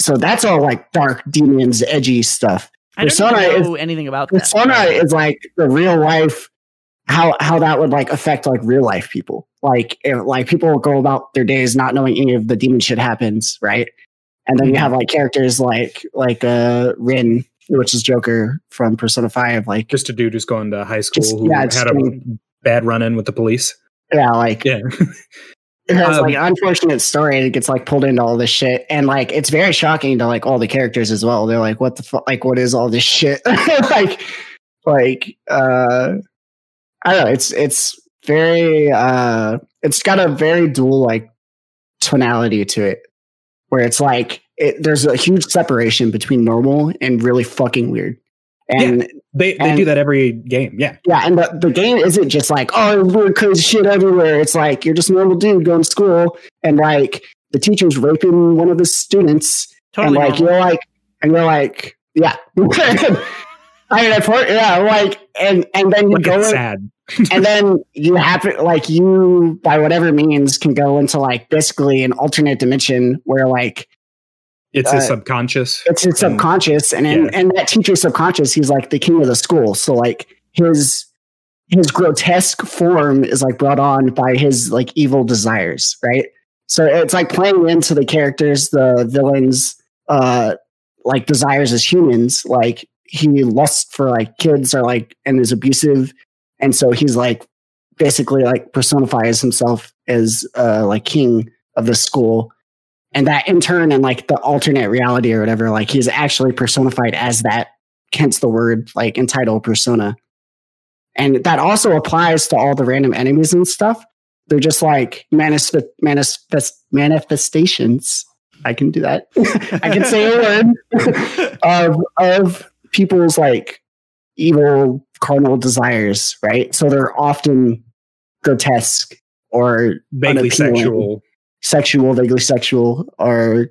so that's all like dark demons, edgy stuff. I don't Persona even is- know anything about that. Persona is like the real life, how how that would like affect like real life people. Like if, like people go about their days not knowing any of the demon shit happens, right? And then you Mhm. have like characters like like uh Ren, which is Joker from Persona Five, like Just a dude who's going to high school Just- who yeah, had a doing- bad run in with the police. yeah, like Yeah. [LAUGHS] it has Um, like unfortunate story and it gets like pulled into all this shit. And like it's very shocking to like all the characters as well. They're like what the fuck like what is all this shit? [LAUGHS] Like like uh i don't know. It's it's very uh it's got a very dual like tonality to it where it's like it, there's a huge separation between normal and really fucking weird and They they And- do that every game. Yeah. yeah, and the, the game isn't just like, oh, weird crazy shit everywhere. It's like you're just a normal dude going to school and like the teacher's raping one of his students. totally and like normal. you're like and you're like, yeah. [LAUGHS] I mean that's what yeah, like and and then you Like go in, sad. [LAUGHS] and then you happen like you by whatever means can go into like basically an alternate dimension where like It's uh, his subconscious. it's his subconscious and in, yeah. and that teacher's subconscious he's like the king of the school. So like his his grotesque form is like brought on by his like evil desires right? So it's like playing into the characters the villains uh like desires as humans. Like he lusts for like kids or like and is abusive. And so he's like basically like personifies himself as uh like king of the school and that in turn in like the alternate reality or whatever like he's actually personified as that hence the word like entitled persona. And that also applies to all the random enemies and stuff. They're just like manifest, manifest manifestations. I can do that. [LAUGHS] I can say a word [LAUGHS] of of people's like evil carnal desires right? So they're often grotesque or vaguely sexual. Sexual, vaguely sexual, or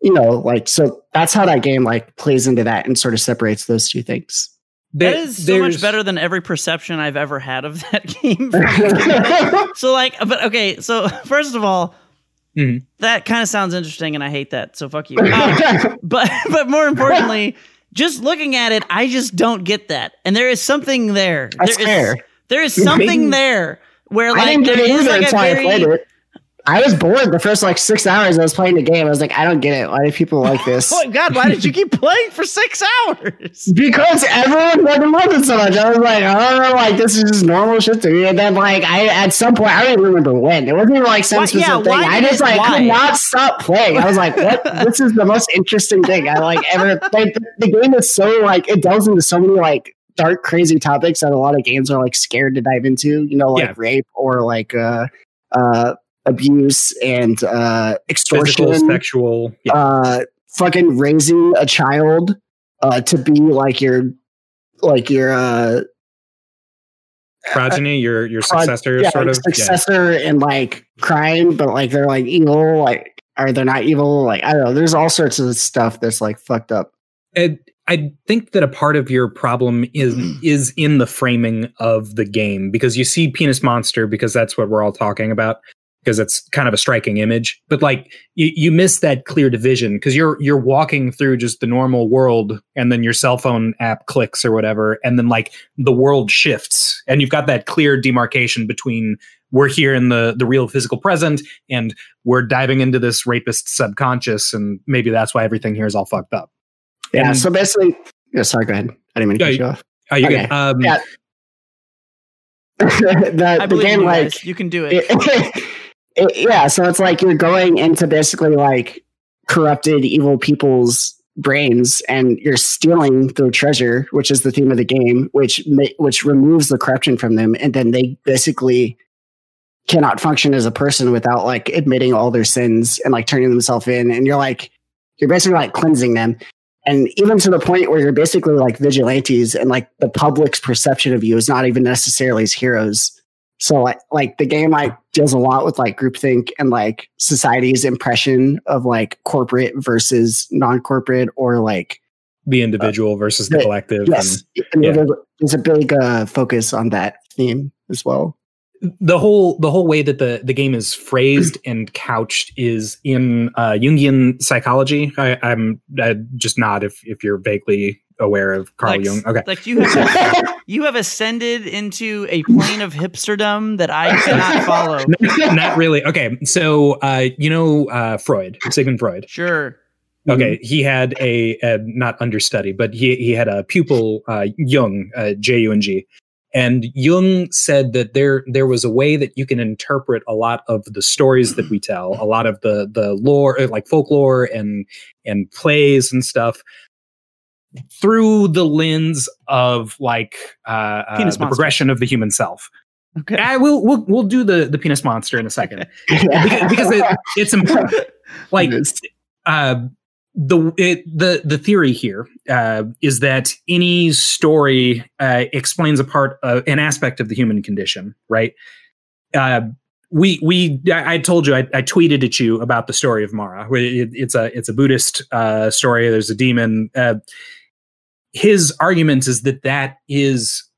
you know, like so that's how that game like plays into that and sort of separates those two things. that There- is so much better than every perception I've ever had of [LAUGHS] that game. [LAUGHS] so like, but okay. So [LAUGHS] first of all, Mhm. that kind of sounds interesting, and I hate that. So fuck you. Um, but but more importantly, just looking at it, I just don't get that. And there is something there. That's there is, fair. There is something there where I like didn't there it is either like a until I played very it. I was bored the first like six hours I was playing the game. I was like, I don't get it. Why do people like [LAUGHS] this? oh my god, why did you keep playing for six hours? [LAUGHS] because everyone fucking loved it so much. I was like, I don't know, like this is just normal shit to me. And then like I at some point I don't even remember when. It wasn't even like some specific yeah, thing. I just like why? could not stop playing. I was like, what? [LAUGHS] this is the most interesting thing I like ever. Like the, the game is so like it delves into so many like dark, crazy topics that a lot of games are like scared to dive into. You know, like Yeah. rape or like uh uh abuse and uh extortion Physical, sexual. Yeah. uh fucking raising a child uh to be like your like your uh progeny, your your successor, yeah, sort like of. Yeah. successor in like crime but like they're like evil like are they not evil like i don't know there's all sorts of stuff that's like fucked up And I think that a part of your problem is is in the framing of the game because you see penis monster because that's what we're all talking about because it's kind of a striking image but like you, you miss that clear division because you're you're walking through just the normal world and then your cell phone app clicks or whatever and then like the world shifts and you've got that clear demarcation between we're here in the the real physical present and we're diving into this rapist subconscious and maybe that's why everything here is all fucked up yeah And- so basically yeah sorry go ahead i didn't mean to cut you off Oh, you Okay. good? Um, Yeah. [LAUGHS] the, I the believe game you like guys. You can do it. it, [LAUGHS] it- yeah so it's like you're going into basically like corrupted evil people's brains and you're stealing their treasure which is the theme of the game which which removes the corruption from them and then they basically cannot function as a person without like admitting all their sins and like turning themselves in and you're like you're basically like cleansing them. And even to the point where you're basically like vigilantes and like the public's perception of you is not even necessarily as heroes so like like the game like deals a lot with like groupthink and like society's impression of like corporate versus non-corporate or like the individual versus the yeah, collective. yes and yeah. there's, a, there's a big uh, focus on that theme as well the whole the whole way that the the game is phrased and couched is in uh, Jungian psychology. I, I'm uh, just not if if you're vaguely aware of Carl Like- Jung. Okay, Like you have [LAUGHS] you have ascended into a plane of hipsterdom that I cannot [LAUGHS] follow. not really. Okay, so uh, you know uh, Freud, Sigmund Freud. Sure. Okay, he had a, a not understudy, but he he had a pupil, uh, Jung, uh, J U N G, and Jung said that there there was a way that you can interpret a lot of the stories that we tell, a lot of the the lore, like folklore and and plays and stuff, through the lens of like uh, uh, the progression of the human self. Okay. I will we'll we'll do the the penis monster in a second [LAUGHS] because, because it, it's important. [LAUGHS] Like uh, the it, the the theory here uh, is that any story uh, explains a part of an aspect of the human condition, right? Uh, we we I, I told you I, I tweeted at you about the story of Mara. It, it's a it's a Buddhist uh, story. There's a demon. Uh, his argument is that that is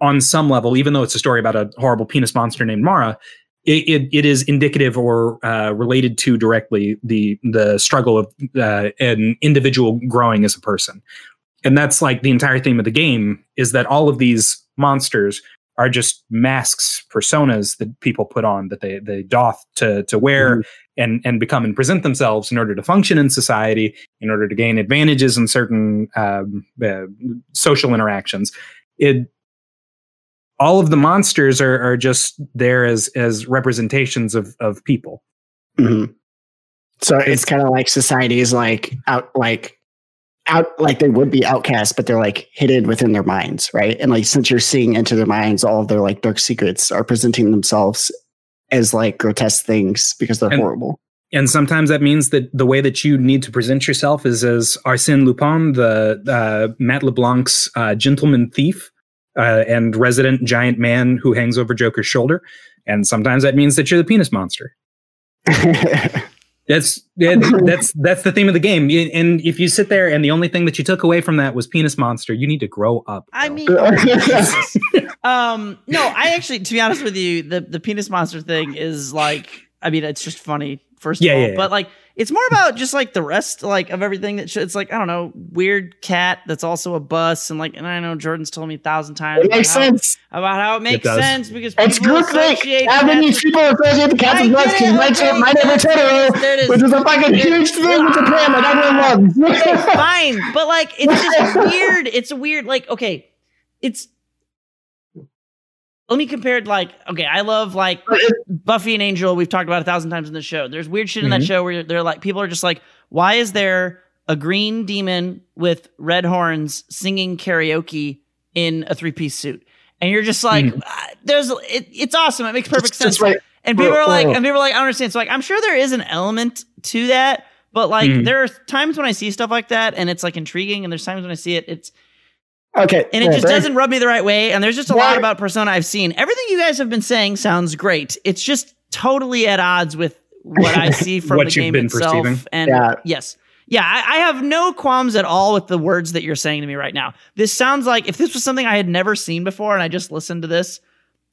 on some level, even though it's a story about a horrible penis monster named Mara, it, it, it is indicative or uh, related to directly the the struggle of uh, an individual growing as a person, and that's like the entire theme of the game is that all of these monsters are just masks, personas that people put on that they they doth to to wear and and become and present themselves in order to function in society, in order to gain advantages in certain um, uh, social interactions. It all of the monsters are, are just there as as representations of of people. Mhm. So it's kind of like society is like out, like out, like they would be outcasts, but they're like hidden within their minds, right? And like since you're seeing into their minds, all of their like dark secrets are presenting themselves as like grotesque things because they're And- horrible. And sometimes that means that the way that you need to present yourself is as Arsène Lupin, the uh, Matt LeBlanc's uh, gentleman thief uh, and resident giant man who hangs over Joker's shoulder. And sometimes that means that you're the penis monster. [LAUGHS] That's that, [LAUGHS] that's that's the theme of the game. And if you sit there and the only thing that you took away from that was penis monster, you need to grow up. I mean, oh, [LAUGHS] um, no, I actually, to be honest with you, the the penis monster thing is like, I mean, it's just funny first Yeah, of all. yeah, yeah. But like it's more about just like the rest like of everything that sh- it's like I don't know weird cat that's also a bus and like and I know Jordan's told me a thousand times It makes how- sense. about how it makes does. sense because It's people groupthink. associate How many cats people associate the cats I with bus because my, okay, my name is yes, there it Totoro, is. which is a fucking huge thing with Japan that everyone Okay, loves. fine, but like it's just [LAUGHS] weird. It's a weird like okay, it's. Let me compare it like okay, I love like Buffy and Angel. We've talked about a thousand times in the show. There's weird shit in that Mhm. show where they're like people are just like, why is there a green demon with red horns singing karaoke in a three piece suit? And you're just like, Mhm. "Ah, there's it, it's awesome. It makes perfect Just- sense. just wait. And people are like, and people are like, I don't understand. So like, I'm sure there is an element to that, but like, Mhm. there are times when I see stuff like that, and it's like intriguing, and there's times when I see it, it's Okay. and it yeah, just doesn't rub me the right way. And there's just a Why- lot about Persona I've seen. Everything you guys have been saying sounds great. It's just totally at odds with what I [LAUGHS] see from What the you've game been itself. perceiving. And Yeah. yes. Yeah, I, I have no qualms at all with the words that you're saying to me right now. This sounds like if this was something I had never seen before and I just listened to this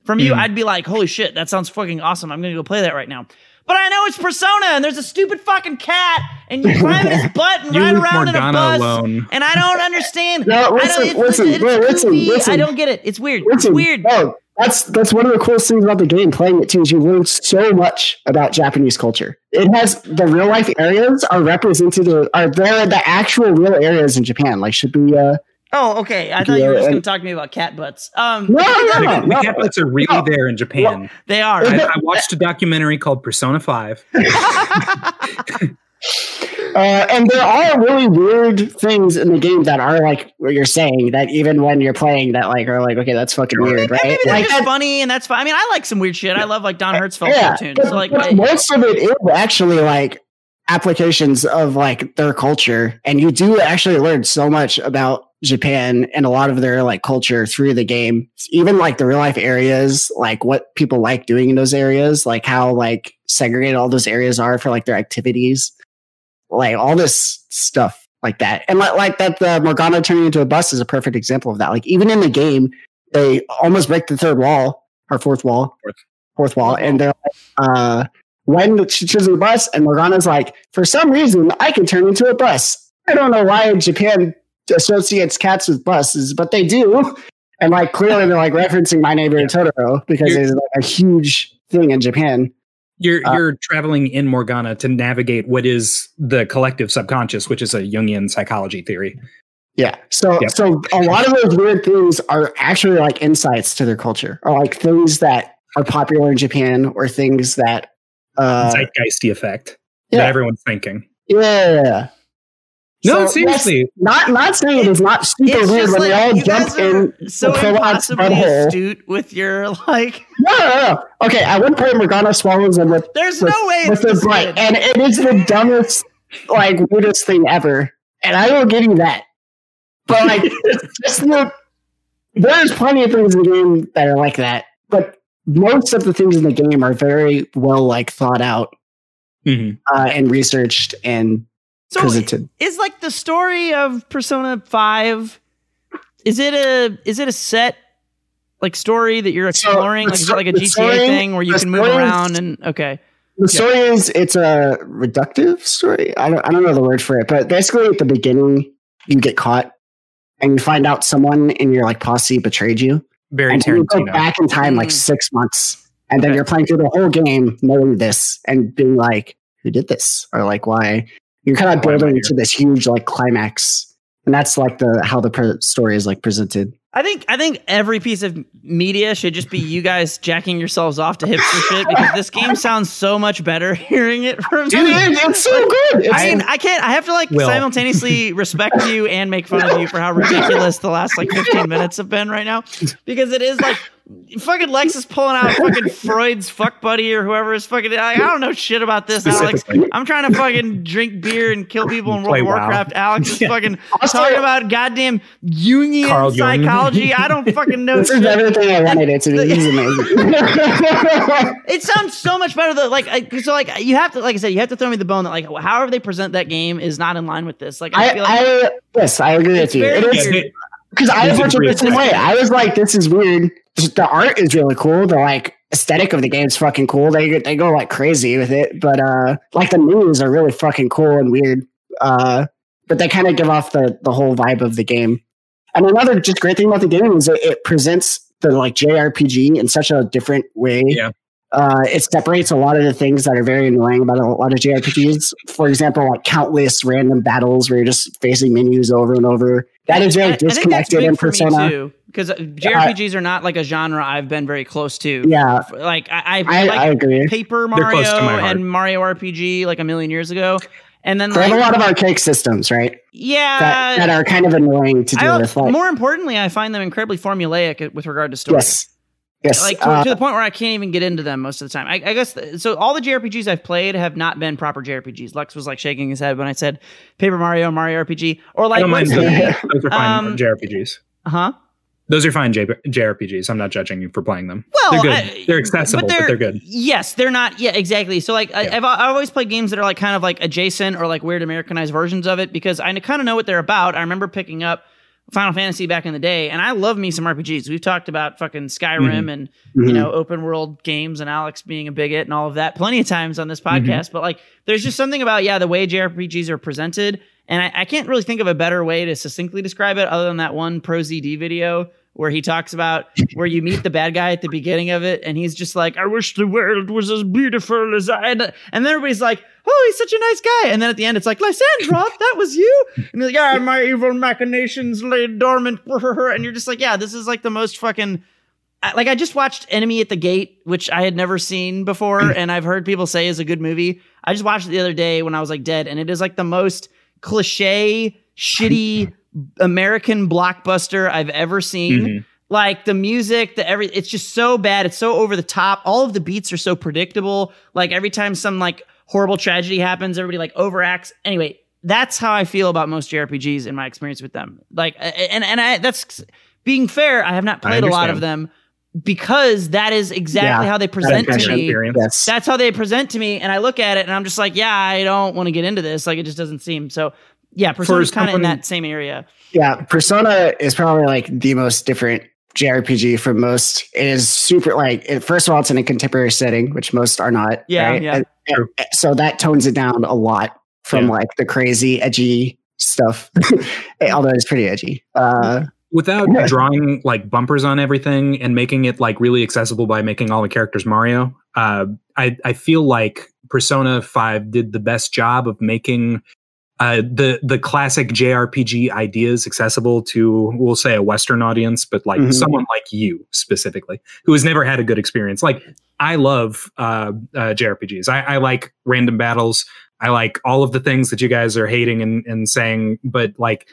from you, Mhm. I'd be like, holy shit, that sounds fucking awesome. I'm gonna go play that right now. But I know it's Persona and there's a stupid fucking cat and you climb in his [LAUGHS] butt and You ride leave around in a Morgana bus. alone. And I don't understand. [LAUGHS] No, I don't- listen, it's- listen, it's bro, listen, goofy. listen. I don't get it. It's weird. Listen, it's weird. No, that's that's one of the coolest things about the game. Playing it too is you learn so much about Japanese culture. It has the real life areas are represented are there the actual real areas in Japan, like should Shibuya. Oh, okay. I thought you were just going to talk to me about cat butts. Um, No, [LAUGHS] no, no, the no. cat butts are really No. there in Japan. they are. I, I watched a documentary called Persona Five. [LAUGHS] [LAUGHS] Uh, and there are really weird things in the game that are like what you're saying that even when you're playing that like are like okay that's fucking weird right they're like just that- funny, and that's fine. I mean, I like some weird shit. I love like Don Hertzfeldt yeah cartoons. but, So like, but I- most of it is actually like applications of like their culture and you do actually learn so much about Japan and a lot of their like culture through the game even like the real life areas like what people like doing in those areas like how like segregated all those areas are for like their activities. Like all this stuff like that. And like, like that the Morgana turning into a bus is a perfect example of that. Like even in the game they almost break the third wall or fourth wall. Fourth. fourth wall. And they're like uh when she chooses a bus and Morgana's like, for some reason, I can turn into a bus. I don't know why Japan associates cats with buses, but they do. And like clearly they're like referencing My Neighbor Totoro because You're- it's like a huge thing in Japan. You're Uh, you're traveling in Morgana to navigate what is the collective subconscious, which is a Jungian psychology theory. Yeah. So Yep. so a lot of those weird things are actually like insights to their culture or like things that are popular in Japan or things that uh Zeitgeisty effect yeah. that everyone's thinking. yeah. No, So, seriously. not not saying it is not super it's weird just when like they all jump guys are in so the prolapse impossibly butthole. astute with your like. No, no, no. Okay, at one point Morgana swallows them with, There's with, no way with it's her this butt, good. and it is the dumbest, like weirdest thing ever. And I will give you that. But like, [LAUGHS] just the, there's plenty of things in the game that are like that. But most of the things in the game are very well like thought out Mhm. uh, and researched and So presented. is like the story of Persona Five. Is it a is it a set like story that you're exploring? the like is like a GTA story- thing where you can move around and okay. The story is it's a reductive story. I don't I don't know the word for it, but basically at the beginning you get caught and you find out someone in your like posse betrayed you. Very and then you go back in time like Mm. six months. And then you're playing through the whole game knowing this and being like, who did this? Or like why you're kind of Why am I building here? to this huge like climax. And that's like the how the pre- story is like presented. I think I think every piece of media should just be you guys jacking yourselves off to hipster shit because this game sounds so much better [LAUGHS] hearing it from Dude, you. it- it's so good. It's, I mean, I can't. I have to like Will. simultaneously [LAUGHS] respect you and make fun of you for how ridiculous the last like 15 minutes have been right now, because it is like fucking Lex is pulling out fucking [LAUGHS] Freud's fuck buddy or whoever is fucking. I, I don't know shit about this, Alex. I'm trying to fucking drink beer and kill people in [LAUGHS] World Play of WoW. Warcraft. Alex is [LAUGHS] Yeah. fucking Also- talking about goddamn Jungian Carl Jung. psychology. I don't fucking know this is everything I wanted it to be. This is amazing. It sounds so much better than like I, so like you have to like I said you have to throw me the bone that like however they present that game is not in line with this. Like I, I, feel like I yes, I agree with you. very It Yeah, is weird. they- because I a it the same way. I was like, this is weird. The art is really cool. The like aesthetic of the game is fucking cool. They they go like crazy with it, but uh, like the menus are really fucking cool and weird. Uh, but they kind of give off the the whole vibe of the game. And another just great thing about the game is it, it presents the like JRPG in such a different way. Yeah. Uh, it separates a lot of the things that are very annoying about a lot of JRPGs. For example, like countless random battles where you're just facing menus over and over. That is very I- I think that's disconnected big in for me, Persona. too, because uh, uh, JRPGs are not like a genre I've been very close to. Yeah, like I, I, I, like I agree. Paper Mario close to my heart. and Mario RPG like a million years ago, and then They have like a lot of archaic systems, right? yeah, That, that are kind of annoying to I, deal with. Like, more importantly, I find them incredibly formulaic uh, with regard to story. yes, yes. Like to, uh, to the point where I can't even get into them most of the time. I, I guess th- so. All the JRPGs I've played have not been proper JRPGs. Lex was like shaking his head when I said Paper Mario, Mario RPG, or I like don't mind those, [LAUGHS] those are fine um, JRPGs. Huh? Those are fine J- JRPGs. I'm not judging you for playing them. Well, they're good. I- they're accessible, but they're, good. Yes, they're not. Yeah, exactly. So like, I, Yeah. I've, I've always played games that are like kind of like adjacent or like weird Americanized versions of it because I kind of know what they're about. I remember picking up Final Fantasy back in the day, and I love me some RPGs. We've talked about fucking Skyrim and you mhm. know open world games and Alex being a bigot and all of that plenty of times on this Mm-hmm. podcast. But like, there's just something about yeah the way JRPGs are presented, and I, I can't really think of a better way to succinctly describe it other than that one ProZD video where he talks about where you meet the bad guy at the beginning of it, and he's just like, "I wish the world was as beautiful as I," and then everybody's like. Oh, he's such a nice guy. And then at the end, it's like, Lysandra, [LAUGHS] that was you? And he's like, yeah, my evil machinations lay dormant. And you're just like, yeah, this is like the most fucking like I just watched Enemy at the Gate, which I had never seen before, mm. and I've heard people say is a good movie. I just watched it the other day when I was like dead, and it is like the most cliche, shitty [LAUGHS] American blockbuster I've ever seen. Mhm. Like the music, the every it's just so bad. It's so over the top. All of the beats are so predictable. Like every time some like horrible tragedy happens, everybody like overacts. Anyway, that's how I feel about most JRPGs in my experience with them. Like, and and I that's being fair. I have not played a lot of them because that is exactly Yeah, how they present to me. Yes. That's how they present to me, and I look at it and I'm just like, yeah, I don't want to get into this. Like, it just doesn't seem so. Yeah, Persona's kind of in that same area. Yeah, Persona is probably like the most different JRPG from most. It is super like it, first of all, it's in a contemporary setting, which most are not. Yeah, right? yeah. And- and- so that tones it down a lot from Yeah. like the crazy, edgy stuff. [LAUGHS] Although it's pretty edgy. Uh, Without [LAUGHS] drawing like bumpers on everything and making it like really accessible by making all the characters Mario, uh, I I feel like Persona Five did the best job of making uh, the the classic JRPG ideas accessible to we'll say a Western audience, but like Mhm. someone like you specifically who has never had a good experience. Like I love uh, uh, JRPGs. I, I like random battles. I like all of the things that you guys are hating and, and saying, but like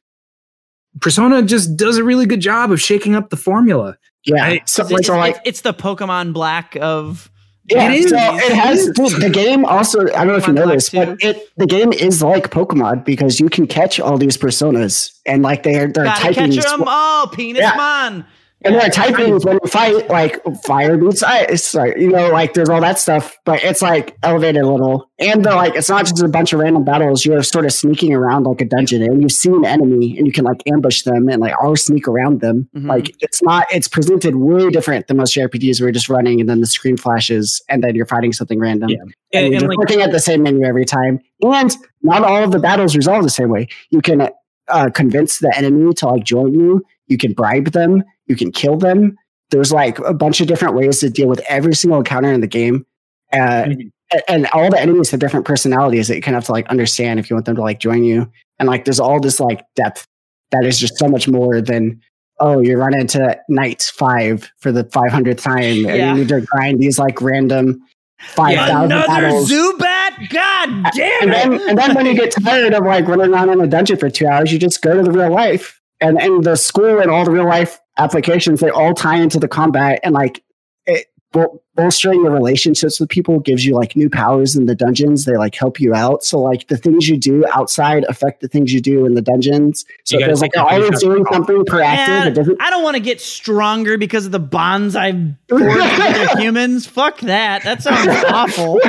Persona just does a really good job of shaking up the formula. yeah. I- so, It's, like it's- it's the Pokemon Black of. Yeah, It is. so it has dude, the game also. I don't know if you know this, but it the game is like Pokemon because you can catch all these personas and like they're they're Gotta typing catch them all, penis Yeah. man. And they're typing when you fight like fire beats ice, like you know, like there's all that stuff, but it's like elevated a little. And they're like it's not just a bunch of random battles. You're sort of sneaking around like a dungeon, and you see an enemy, and you can like ambush them and like or sneak around them. Mhm. Like it's not. It's presented way different than most JRPGs where you're just running and then the screen flashes and then you're fighting something random. Yeah. and, And, you're and, like looking at the same menu every time. And not all of the battles resolve the same way. You can uh, convince the enemy to like join you. You can bribe them. You can kill them. There's like a bunch of different ways to deal with every single encounter in the game. Uh, Mhm. and all the enemies have different personalities that you kind of have to like understand if you want them to like join you. And like there's all this like depth that is just so much more than oh you run into night five for the 500th time Yeah. and you need to grind these like random 5000 Another battles Zubat? God damn and it! then and then when you get tired of like running around in a dungeon for two hours, you just go to the real life. And and the school and all the real life applications, they all tie into the combat and like it bol- bolstering your relationships with people gives you like new powers in the dungeons. They like help you out. So like the things you do outside affect the things you do in the dungeons. So You it gotta feels like you're always doing something proactive. Man, It doesn't I don't want to get stronger because of the bonds I've forged with [LAUGHS] humans. Fuck that. That sounds awful.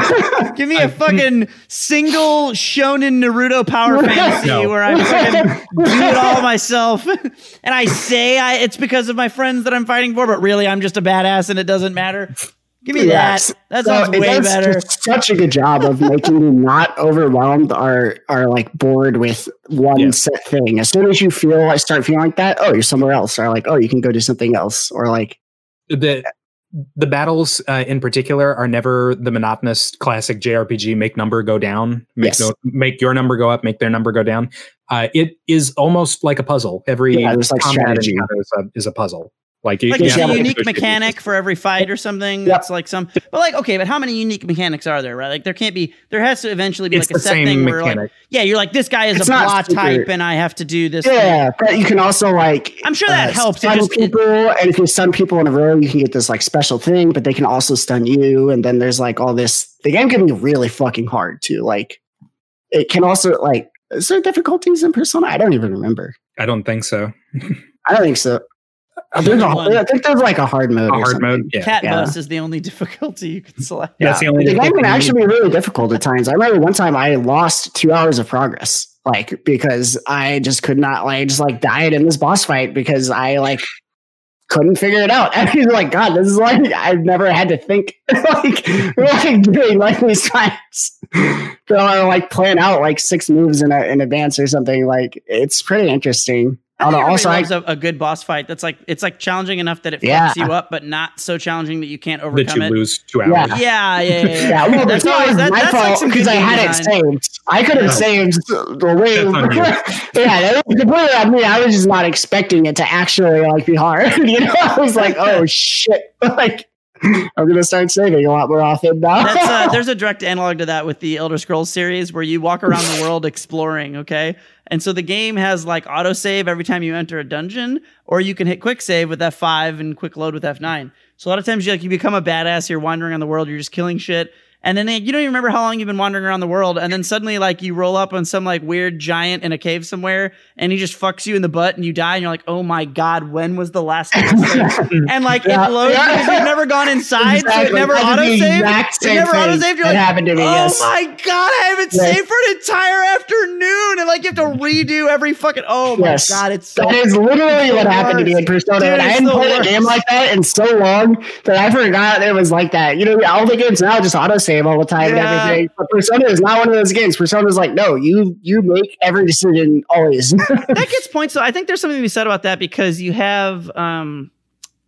Give me a fucking single shonen Naruto power [LAUGHS] fantasy No. where I'm fucking do it all myself. [LAUGHS] and I say I, it's because of my friends that I'm fighting for, but really I'm just a badass and it doesn't matter. Give me Yes. that. That So sounds it way does better. such a good job of making you not overwhelmed or or like bored with one Yeah. set thing. As soon as you feel I start feeling like that, oh, you're somewhere else, or like, oh, you can go do something else, or like, the the battles uh, in particular are never the monotonous classic JRPG make number go down, make Yes. no, make your number go up, make their number go down. Uh, it is almost like a puzzle. Every Yeah, like, strategy. is a, is a puzzle. Like, Like it's yeah, a have unique mechanic for every fight or something. Yep. That's like some, but like okay, but how many unique mechanics are there? Right? Like there can't be. There has to eventually be It's like a the set same thing where like yeah, you're like this guy is It's a plot super- type, and I have to do this. thing. yeah, but you can also like, I'm sure that uh, helps. It Stun just- it- people, and if you stun people in a row, you can get this like special thing, but they can also stun you, and then there's like all this. The game can be really fucking hard too. Like, it can also like. Is there difficulties in Persona? I don't even remember. I don't think so. [LAUGHS] I don't think so. There's a, One. I think there's like a hard mode. A hard mode. Yeah. Cat Yeah. bus is the only [LAUGHS] difficulty you can select. That's the only The game can actually be really difficult at times. I remember one time I lost two hours of progress, like because I just could not, like, just like died in this boss fight because I like couldn't figure it out. [LAUGHS] And he's like, God, this is like I've never had to think [LAUGHS] like like doing like these times. So I like plan out like six moves in a, in advance or something. Like it's pretty interesting. I think Although also, I, loves a, a good boss fight. That's like it's like challenging enough that it fucks Yeah. you up, but not so challenging that you can't overcome that you it. lose two hours. Yeah, yeah, yeah. yeah. Yeah, well, that's that's always that, my that's fault because good I had design. it saved. I could have No. saved the way. That's [LAUGHS] yeah, that was completely on me. I was just not expecting it to actually like be hard. [LAUGHS] you know, I was like, oh [LAUGHS] shit, like I'm gonna start saving a lot more often now. That's uh, there's a direct analog to that with the Elder Scrolls series where you walk around the world exploring, okay? And so the game has like autosave every time you enter a dungeon, or you can hit quick save with F5 and quick load with F9. So a lot of times you like you become a badass, you're wandering on the world, you're just killing shit. And then you don't even remember how long you've been wandering around the world, and then suddenly like you roll up on some like weird giant in a cave somewhere, and he just fucks you in the butt, and you die, and you're like, oh my god, when was the last time? this [LAUGHS] thing-" and like Yeah. it loads Yeah. because you've never gone inside, so it never I did the autosaved. It never autosaved. You're It like, happened to me, Oh yes. my god, I haven't Yes. saved for an entire afternoon, and like you have to redo every fucking. Oh my Yes. god, it's so. That is literally what happened to me in. Persona. Dude, and I hadn't played a game like that in so long that I forgot it was like that. You know, all the games now just autosave all the time Yeah. and everything. But Persona is not one of those games. Persona is like, no, you you make every decision always. [LAUGHS] that gets points. So I think there's something to be said about that because you have um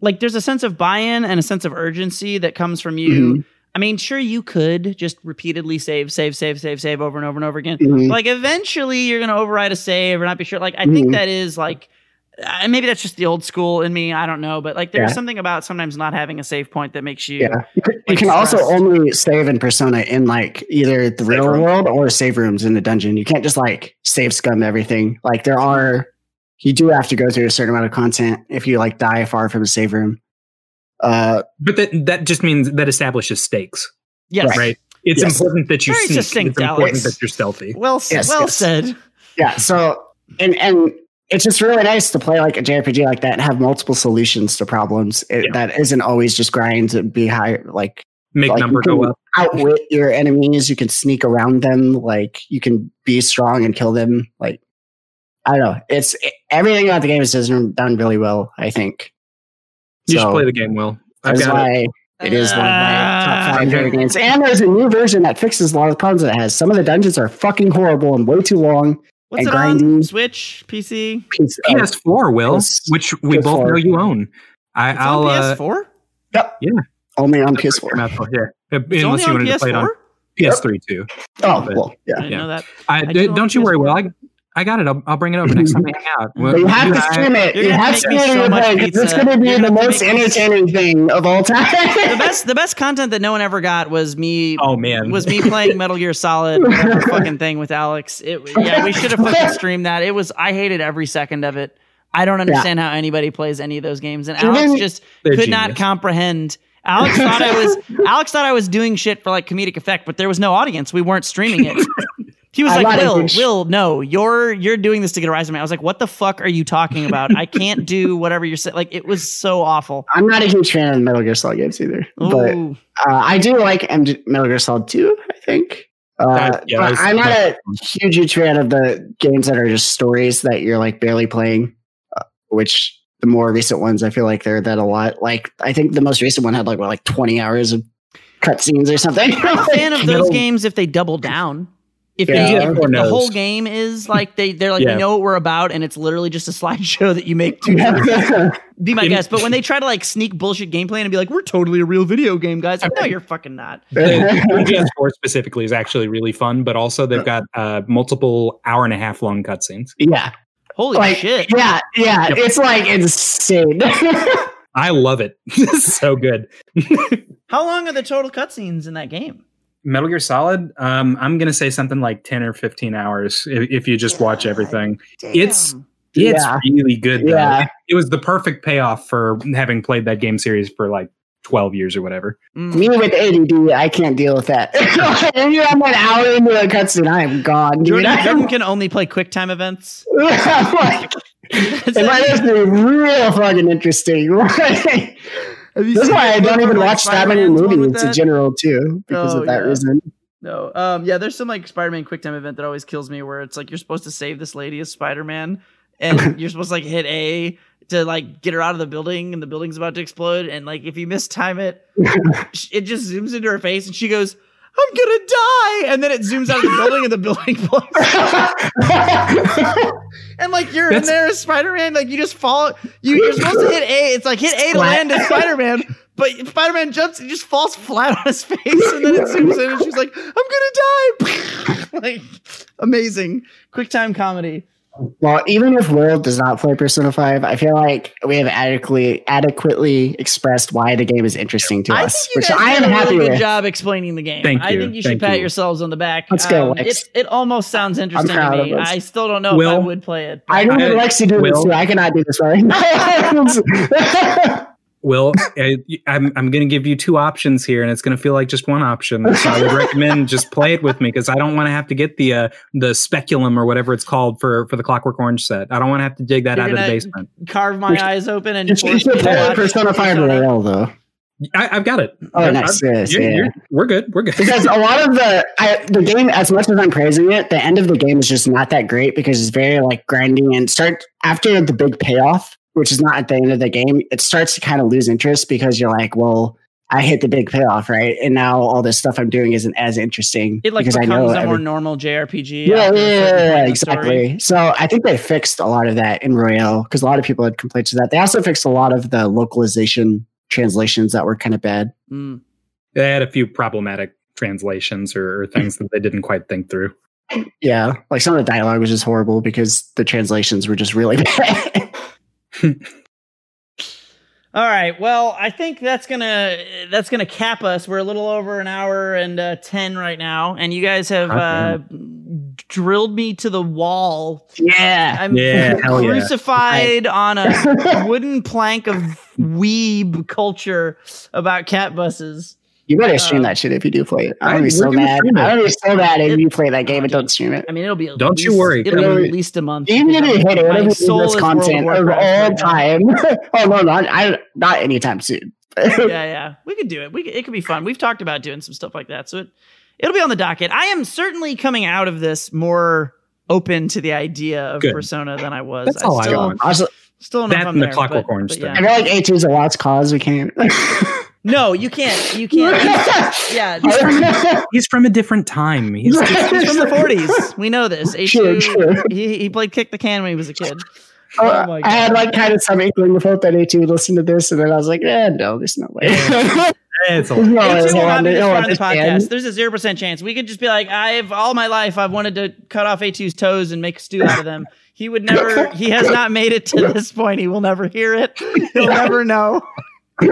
like there's a sense of buy-in and a sense of urgency that comes from you. Mhm. I mean, sure you could just repeatedly save, save, save, save, save over and over and over again. Mhm. Like eventually you're gonna override a save or not be sure. Like I think Mhm. that is like uh, maybe that's just the old school in me. I don't know, but like there's Yeah. something about sometimes not having a save point that makes you. Yeah, you, can- you can also only save in Persona in like either the real room. world or save rooms in the dungeon. You can't just like save scum everything. Like there are, you do have to go through a certain amount of content if you like die far from a save room. Uh, But that that just means that establishes stakes, Yes. right? It's Yes. important that you Very sneak. succinct, it's important Alex. that you're stealthy. Well, s- Yes, well yes. said. yeah. So and and it's just really nice to play like a JRPG like that and have multiple solutions to problems. It, Yeah. That isn't always just grind to be high. Like Make like, number go up. outwit your enemies. You can sneak around them. Like you can be strong and kill them. Like I don't know. It's everything about the game is done done really well. I think. You should play the game well. I've That's got it. why it is one of my top Ah. five favorite games. And there's a new version that fixes a lot of the problems it has. Some of the dungeons are fucking horrible and way too long. What's and it on? grinding. Switch, PC? Piece of- PS4, Will, Yes. which we both PS4. know you own. I, It's I'll on uh, PS4? only on that's PS4. what came out for, yeah. It's Unless only you on wanted to play it on PS4? PS3 too. Oh, but- well, yeah. I didn't Yeah. know that. I, I d- do don't you worry, PS4. Will. I, I got it. I'll, I'll bring it over next time we hang out. But [LAUGHS] you have to stream it. You're You gonna have to stream so it. much Like, It's going to be You're the most to make entertaining thing of all time. The best the best content that no one ever got was me Oh man, was me playing Metal Gear Solid [LAUGHS] fucking thing with Alex. It yeah, we should have fucking [LAUGHS] streamed that. It was I hated every second of it. I don't understand how anybody plays any of those games, and Alex Even- just They're could not comprehend. Alex thought I was Alex thought I was doing shit for like comedic effect, but there was no audience. We weren't streaming it. He was I'm like, "Will, huge- Will, no, you're you're doing this to get a rise on me." I was like, "What the fuck are you talking about? I can't do [LAUGHS] whatever you're saying." Like, it was so awful. I'm not a huge fan of the Metal Gear Solid games either. But uh, I do like MG- Metal Gear Solid 2, I think. Uh, That- yeah, but I'm not a huge, huge fan of the games that are just stories that you're like barely playing, uh, which the more recent ones, I feel like they're that a lot. Like I think the most recent one had like what, like twenty hours of cutscenes or something. [LAUGHS] I'm a fan of those Middle- games if they double down. If, Yeah, they, if the whole game is like they they're like Yeah. we know what we're about and it's literally just a [LAUGHS] slideshow that you make to be my In- guess. But when they try to like sneak bullshit gameplay and be like we're totally a real video game, guys, like, no, you're fucking not. [LAUGHS] The PS4 specifically is actually really fun, but also they've got uh, multiple hour and a half long cutscenes. yeah, Holy like shit! yeah, yeah. Yep. It's like insane. [LAUGHS] I love it. so good. How long are the total cutscenes in that game? Metal Gear Solid, um, I'm gonna say something like 10 or 15 hours if, if you just watch everything. It's- Damn. It's Yeah. really good. Though. Yeah. It was the perfect payoff for having played that game series for like 12 years or whatever. Mm. Me with ADD, I can't deal with that. [LAUGHS] if I'm an hour into a cutscene, I am gone. Dude. Jordan, [LAUGHS] Jordan can only play quick time events. [LAUGHS] like, it might just be real fucking interesting. Like, Have you That's why I don't even like, watch that many Spider-Man's one with movies in that? general too, because Oh, of that yeah. reason. No. Um, yeah, there's some like Spider-Man quick time event that always kills me where it's like you're supposed to save this lady as Spider-Man and [LAUGHS] you're supposed to like hit A to like get her out of the building and the building's about to explode and like if you mistime it, [LAUGHS] it just zooms into her face and she goes, I'm gonna die, and then it zooms out of the [LAUGHS] building and the building blows. And like you're in there as Spider-Man, like you just fall. You, you're supposed to hit A. It's like hit A to land as Spider-Man, but Spider-Man jumps and just falls flat on his face, and then it zooms in, and she's like, "I'm gonna die!" [LAUGHS] like amazing, quick time comedy. Well, even if Will does not play Persona 5, I feel like we have adequately adequately expressed why the game is interesting to I us, think you which guys I did am a happy really good with. job explaining the game. Thank I you, think you should thank pat you. yourselves on the back. Let's go, Um, Lex. It, it almost sounds interesting to proud of me. us. I still don't know if I would play it. I know I- what Lexi do this Will? too. I cannot do this right [LAUGHS] [LAUGHS] now. Will, I, I'm, I'm going to give you two options here, and it's going to feel like just one option. So I would recommend just play it with me because I don't want to have to get the uh, the speculum or whatever it's called for for the Clockwork Orange set. I don't want to have to dig that You're out of the basement. Carve my eyes open and you force should me to play watch Persona 5 Persona. Royal though. I, I've got it. Oh, I- nice. I- Yes, you're- yeah. you're- we're good. We're good. because a lot of the I, the game, as much as I'm praising it, the end of the game is just not that great because it's very like grinding and start after the big payoff, which is not at the end of the game. It starts to kind of lose interest because you're like, well, I hit the big payoff, right? And now all this stuff I'm doing isn't as interesting It like because I becomes know a more normal JRPG. yeah, yeah, after yeah, yeah, point in the story. exactly. So I think they fixed a lot of that in Royal because a lot of people had complaints of that. They also fixed a lot of the localization translations that were kind of bad. Mm. They had a few problematic translations or, or things that they didn't quite think through. Yeah, like some of the dialogue was just horrible because the translations were just really [LAUGHS] bad. [LAUGHS] All right. Well, I think that's gonna that's gonna cap us. We're a little over an hour and uh, ten right now, and you guys have uh, drilled me to the wall. yeah. I'm Yeah, hell yeah. crucified on a [LAUGHS] wooden plank of weeb culture about cat buses. You better stream Uh, that shit if you do play it. I'm I- gonna be so mad. I'm gonna be so mad if you play that game and don't stream it. I mean, it'll be. At Don't you worry. It'll be at least a month. Even if you hit it, My it'll be soul this is content of all Warcraft right now. time. [LAUGHS] oh no, not I, not anytime soon. [LAUGHS] yeah, yeah, we could do it. We could, it could be fun. We've talked about doing some stuff like that, so it it'll be on the docket. I am certainly coming out of this more open to the idea of Good. Persona than I was. That's all I still, want. Also, Still don't know That I'm and the there, Clockwork but- Orange but thing. I feel like A2 is a lost cause. We can't. [LAUGHS] No, you can't. You [LAUGHS] can't. He's- yeah, he's, [LAUGHS] He's from a different time. He's he's from the 40s. We know this. A2, Sure, sure. He, he played kick the can when he was a kid. Uh, Oh my I had like kind of some inkling of hope that A2 would listen to this, and then I was like, eh, no, there's no way. [LAUGHS] it's a There's no way A2 will not be this he'll the podcast. There's a zero percent chance. We could just be like, I've all my life I've wanted to cut off A2's toes and make stew out of them. He would never. He has not made it to this point. He will never hear it. He'll never know.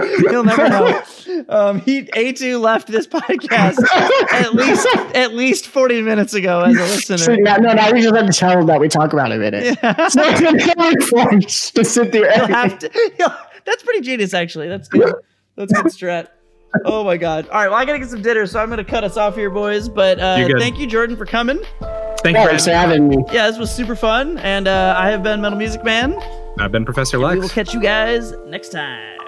[LAUGHS] He'll never know. [LAUGHS] Um, he A2 left this podcast [LAUGHS] at least at least 40 minutes ago as a So, listener. yeah, no, no, we just have to tell him that we talk about him in it. Yeah. So to sit there. He'll every- have to. that's pretty genius, actually. That's good. That's good strat. Oh my god! All right, well, I gotta get some dinner, so I'm gonna cut us off here, boys. But uh, thank you, Jordan, for coming. Thank you. Thanks for for having me. me. Yeah, this was super fun, and uh, I have been Metal Music Man. I've been Professor Lux. We will catch you guys next time.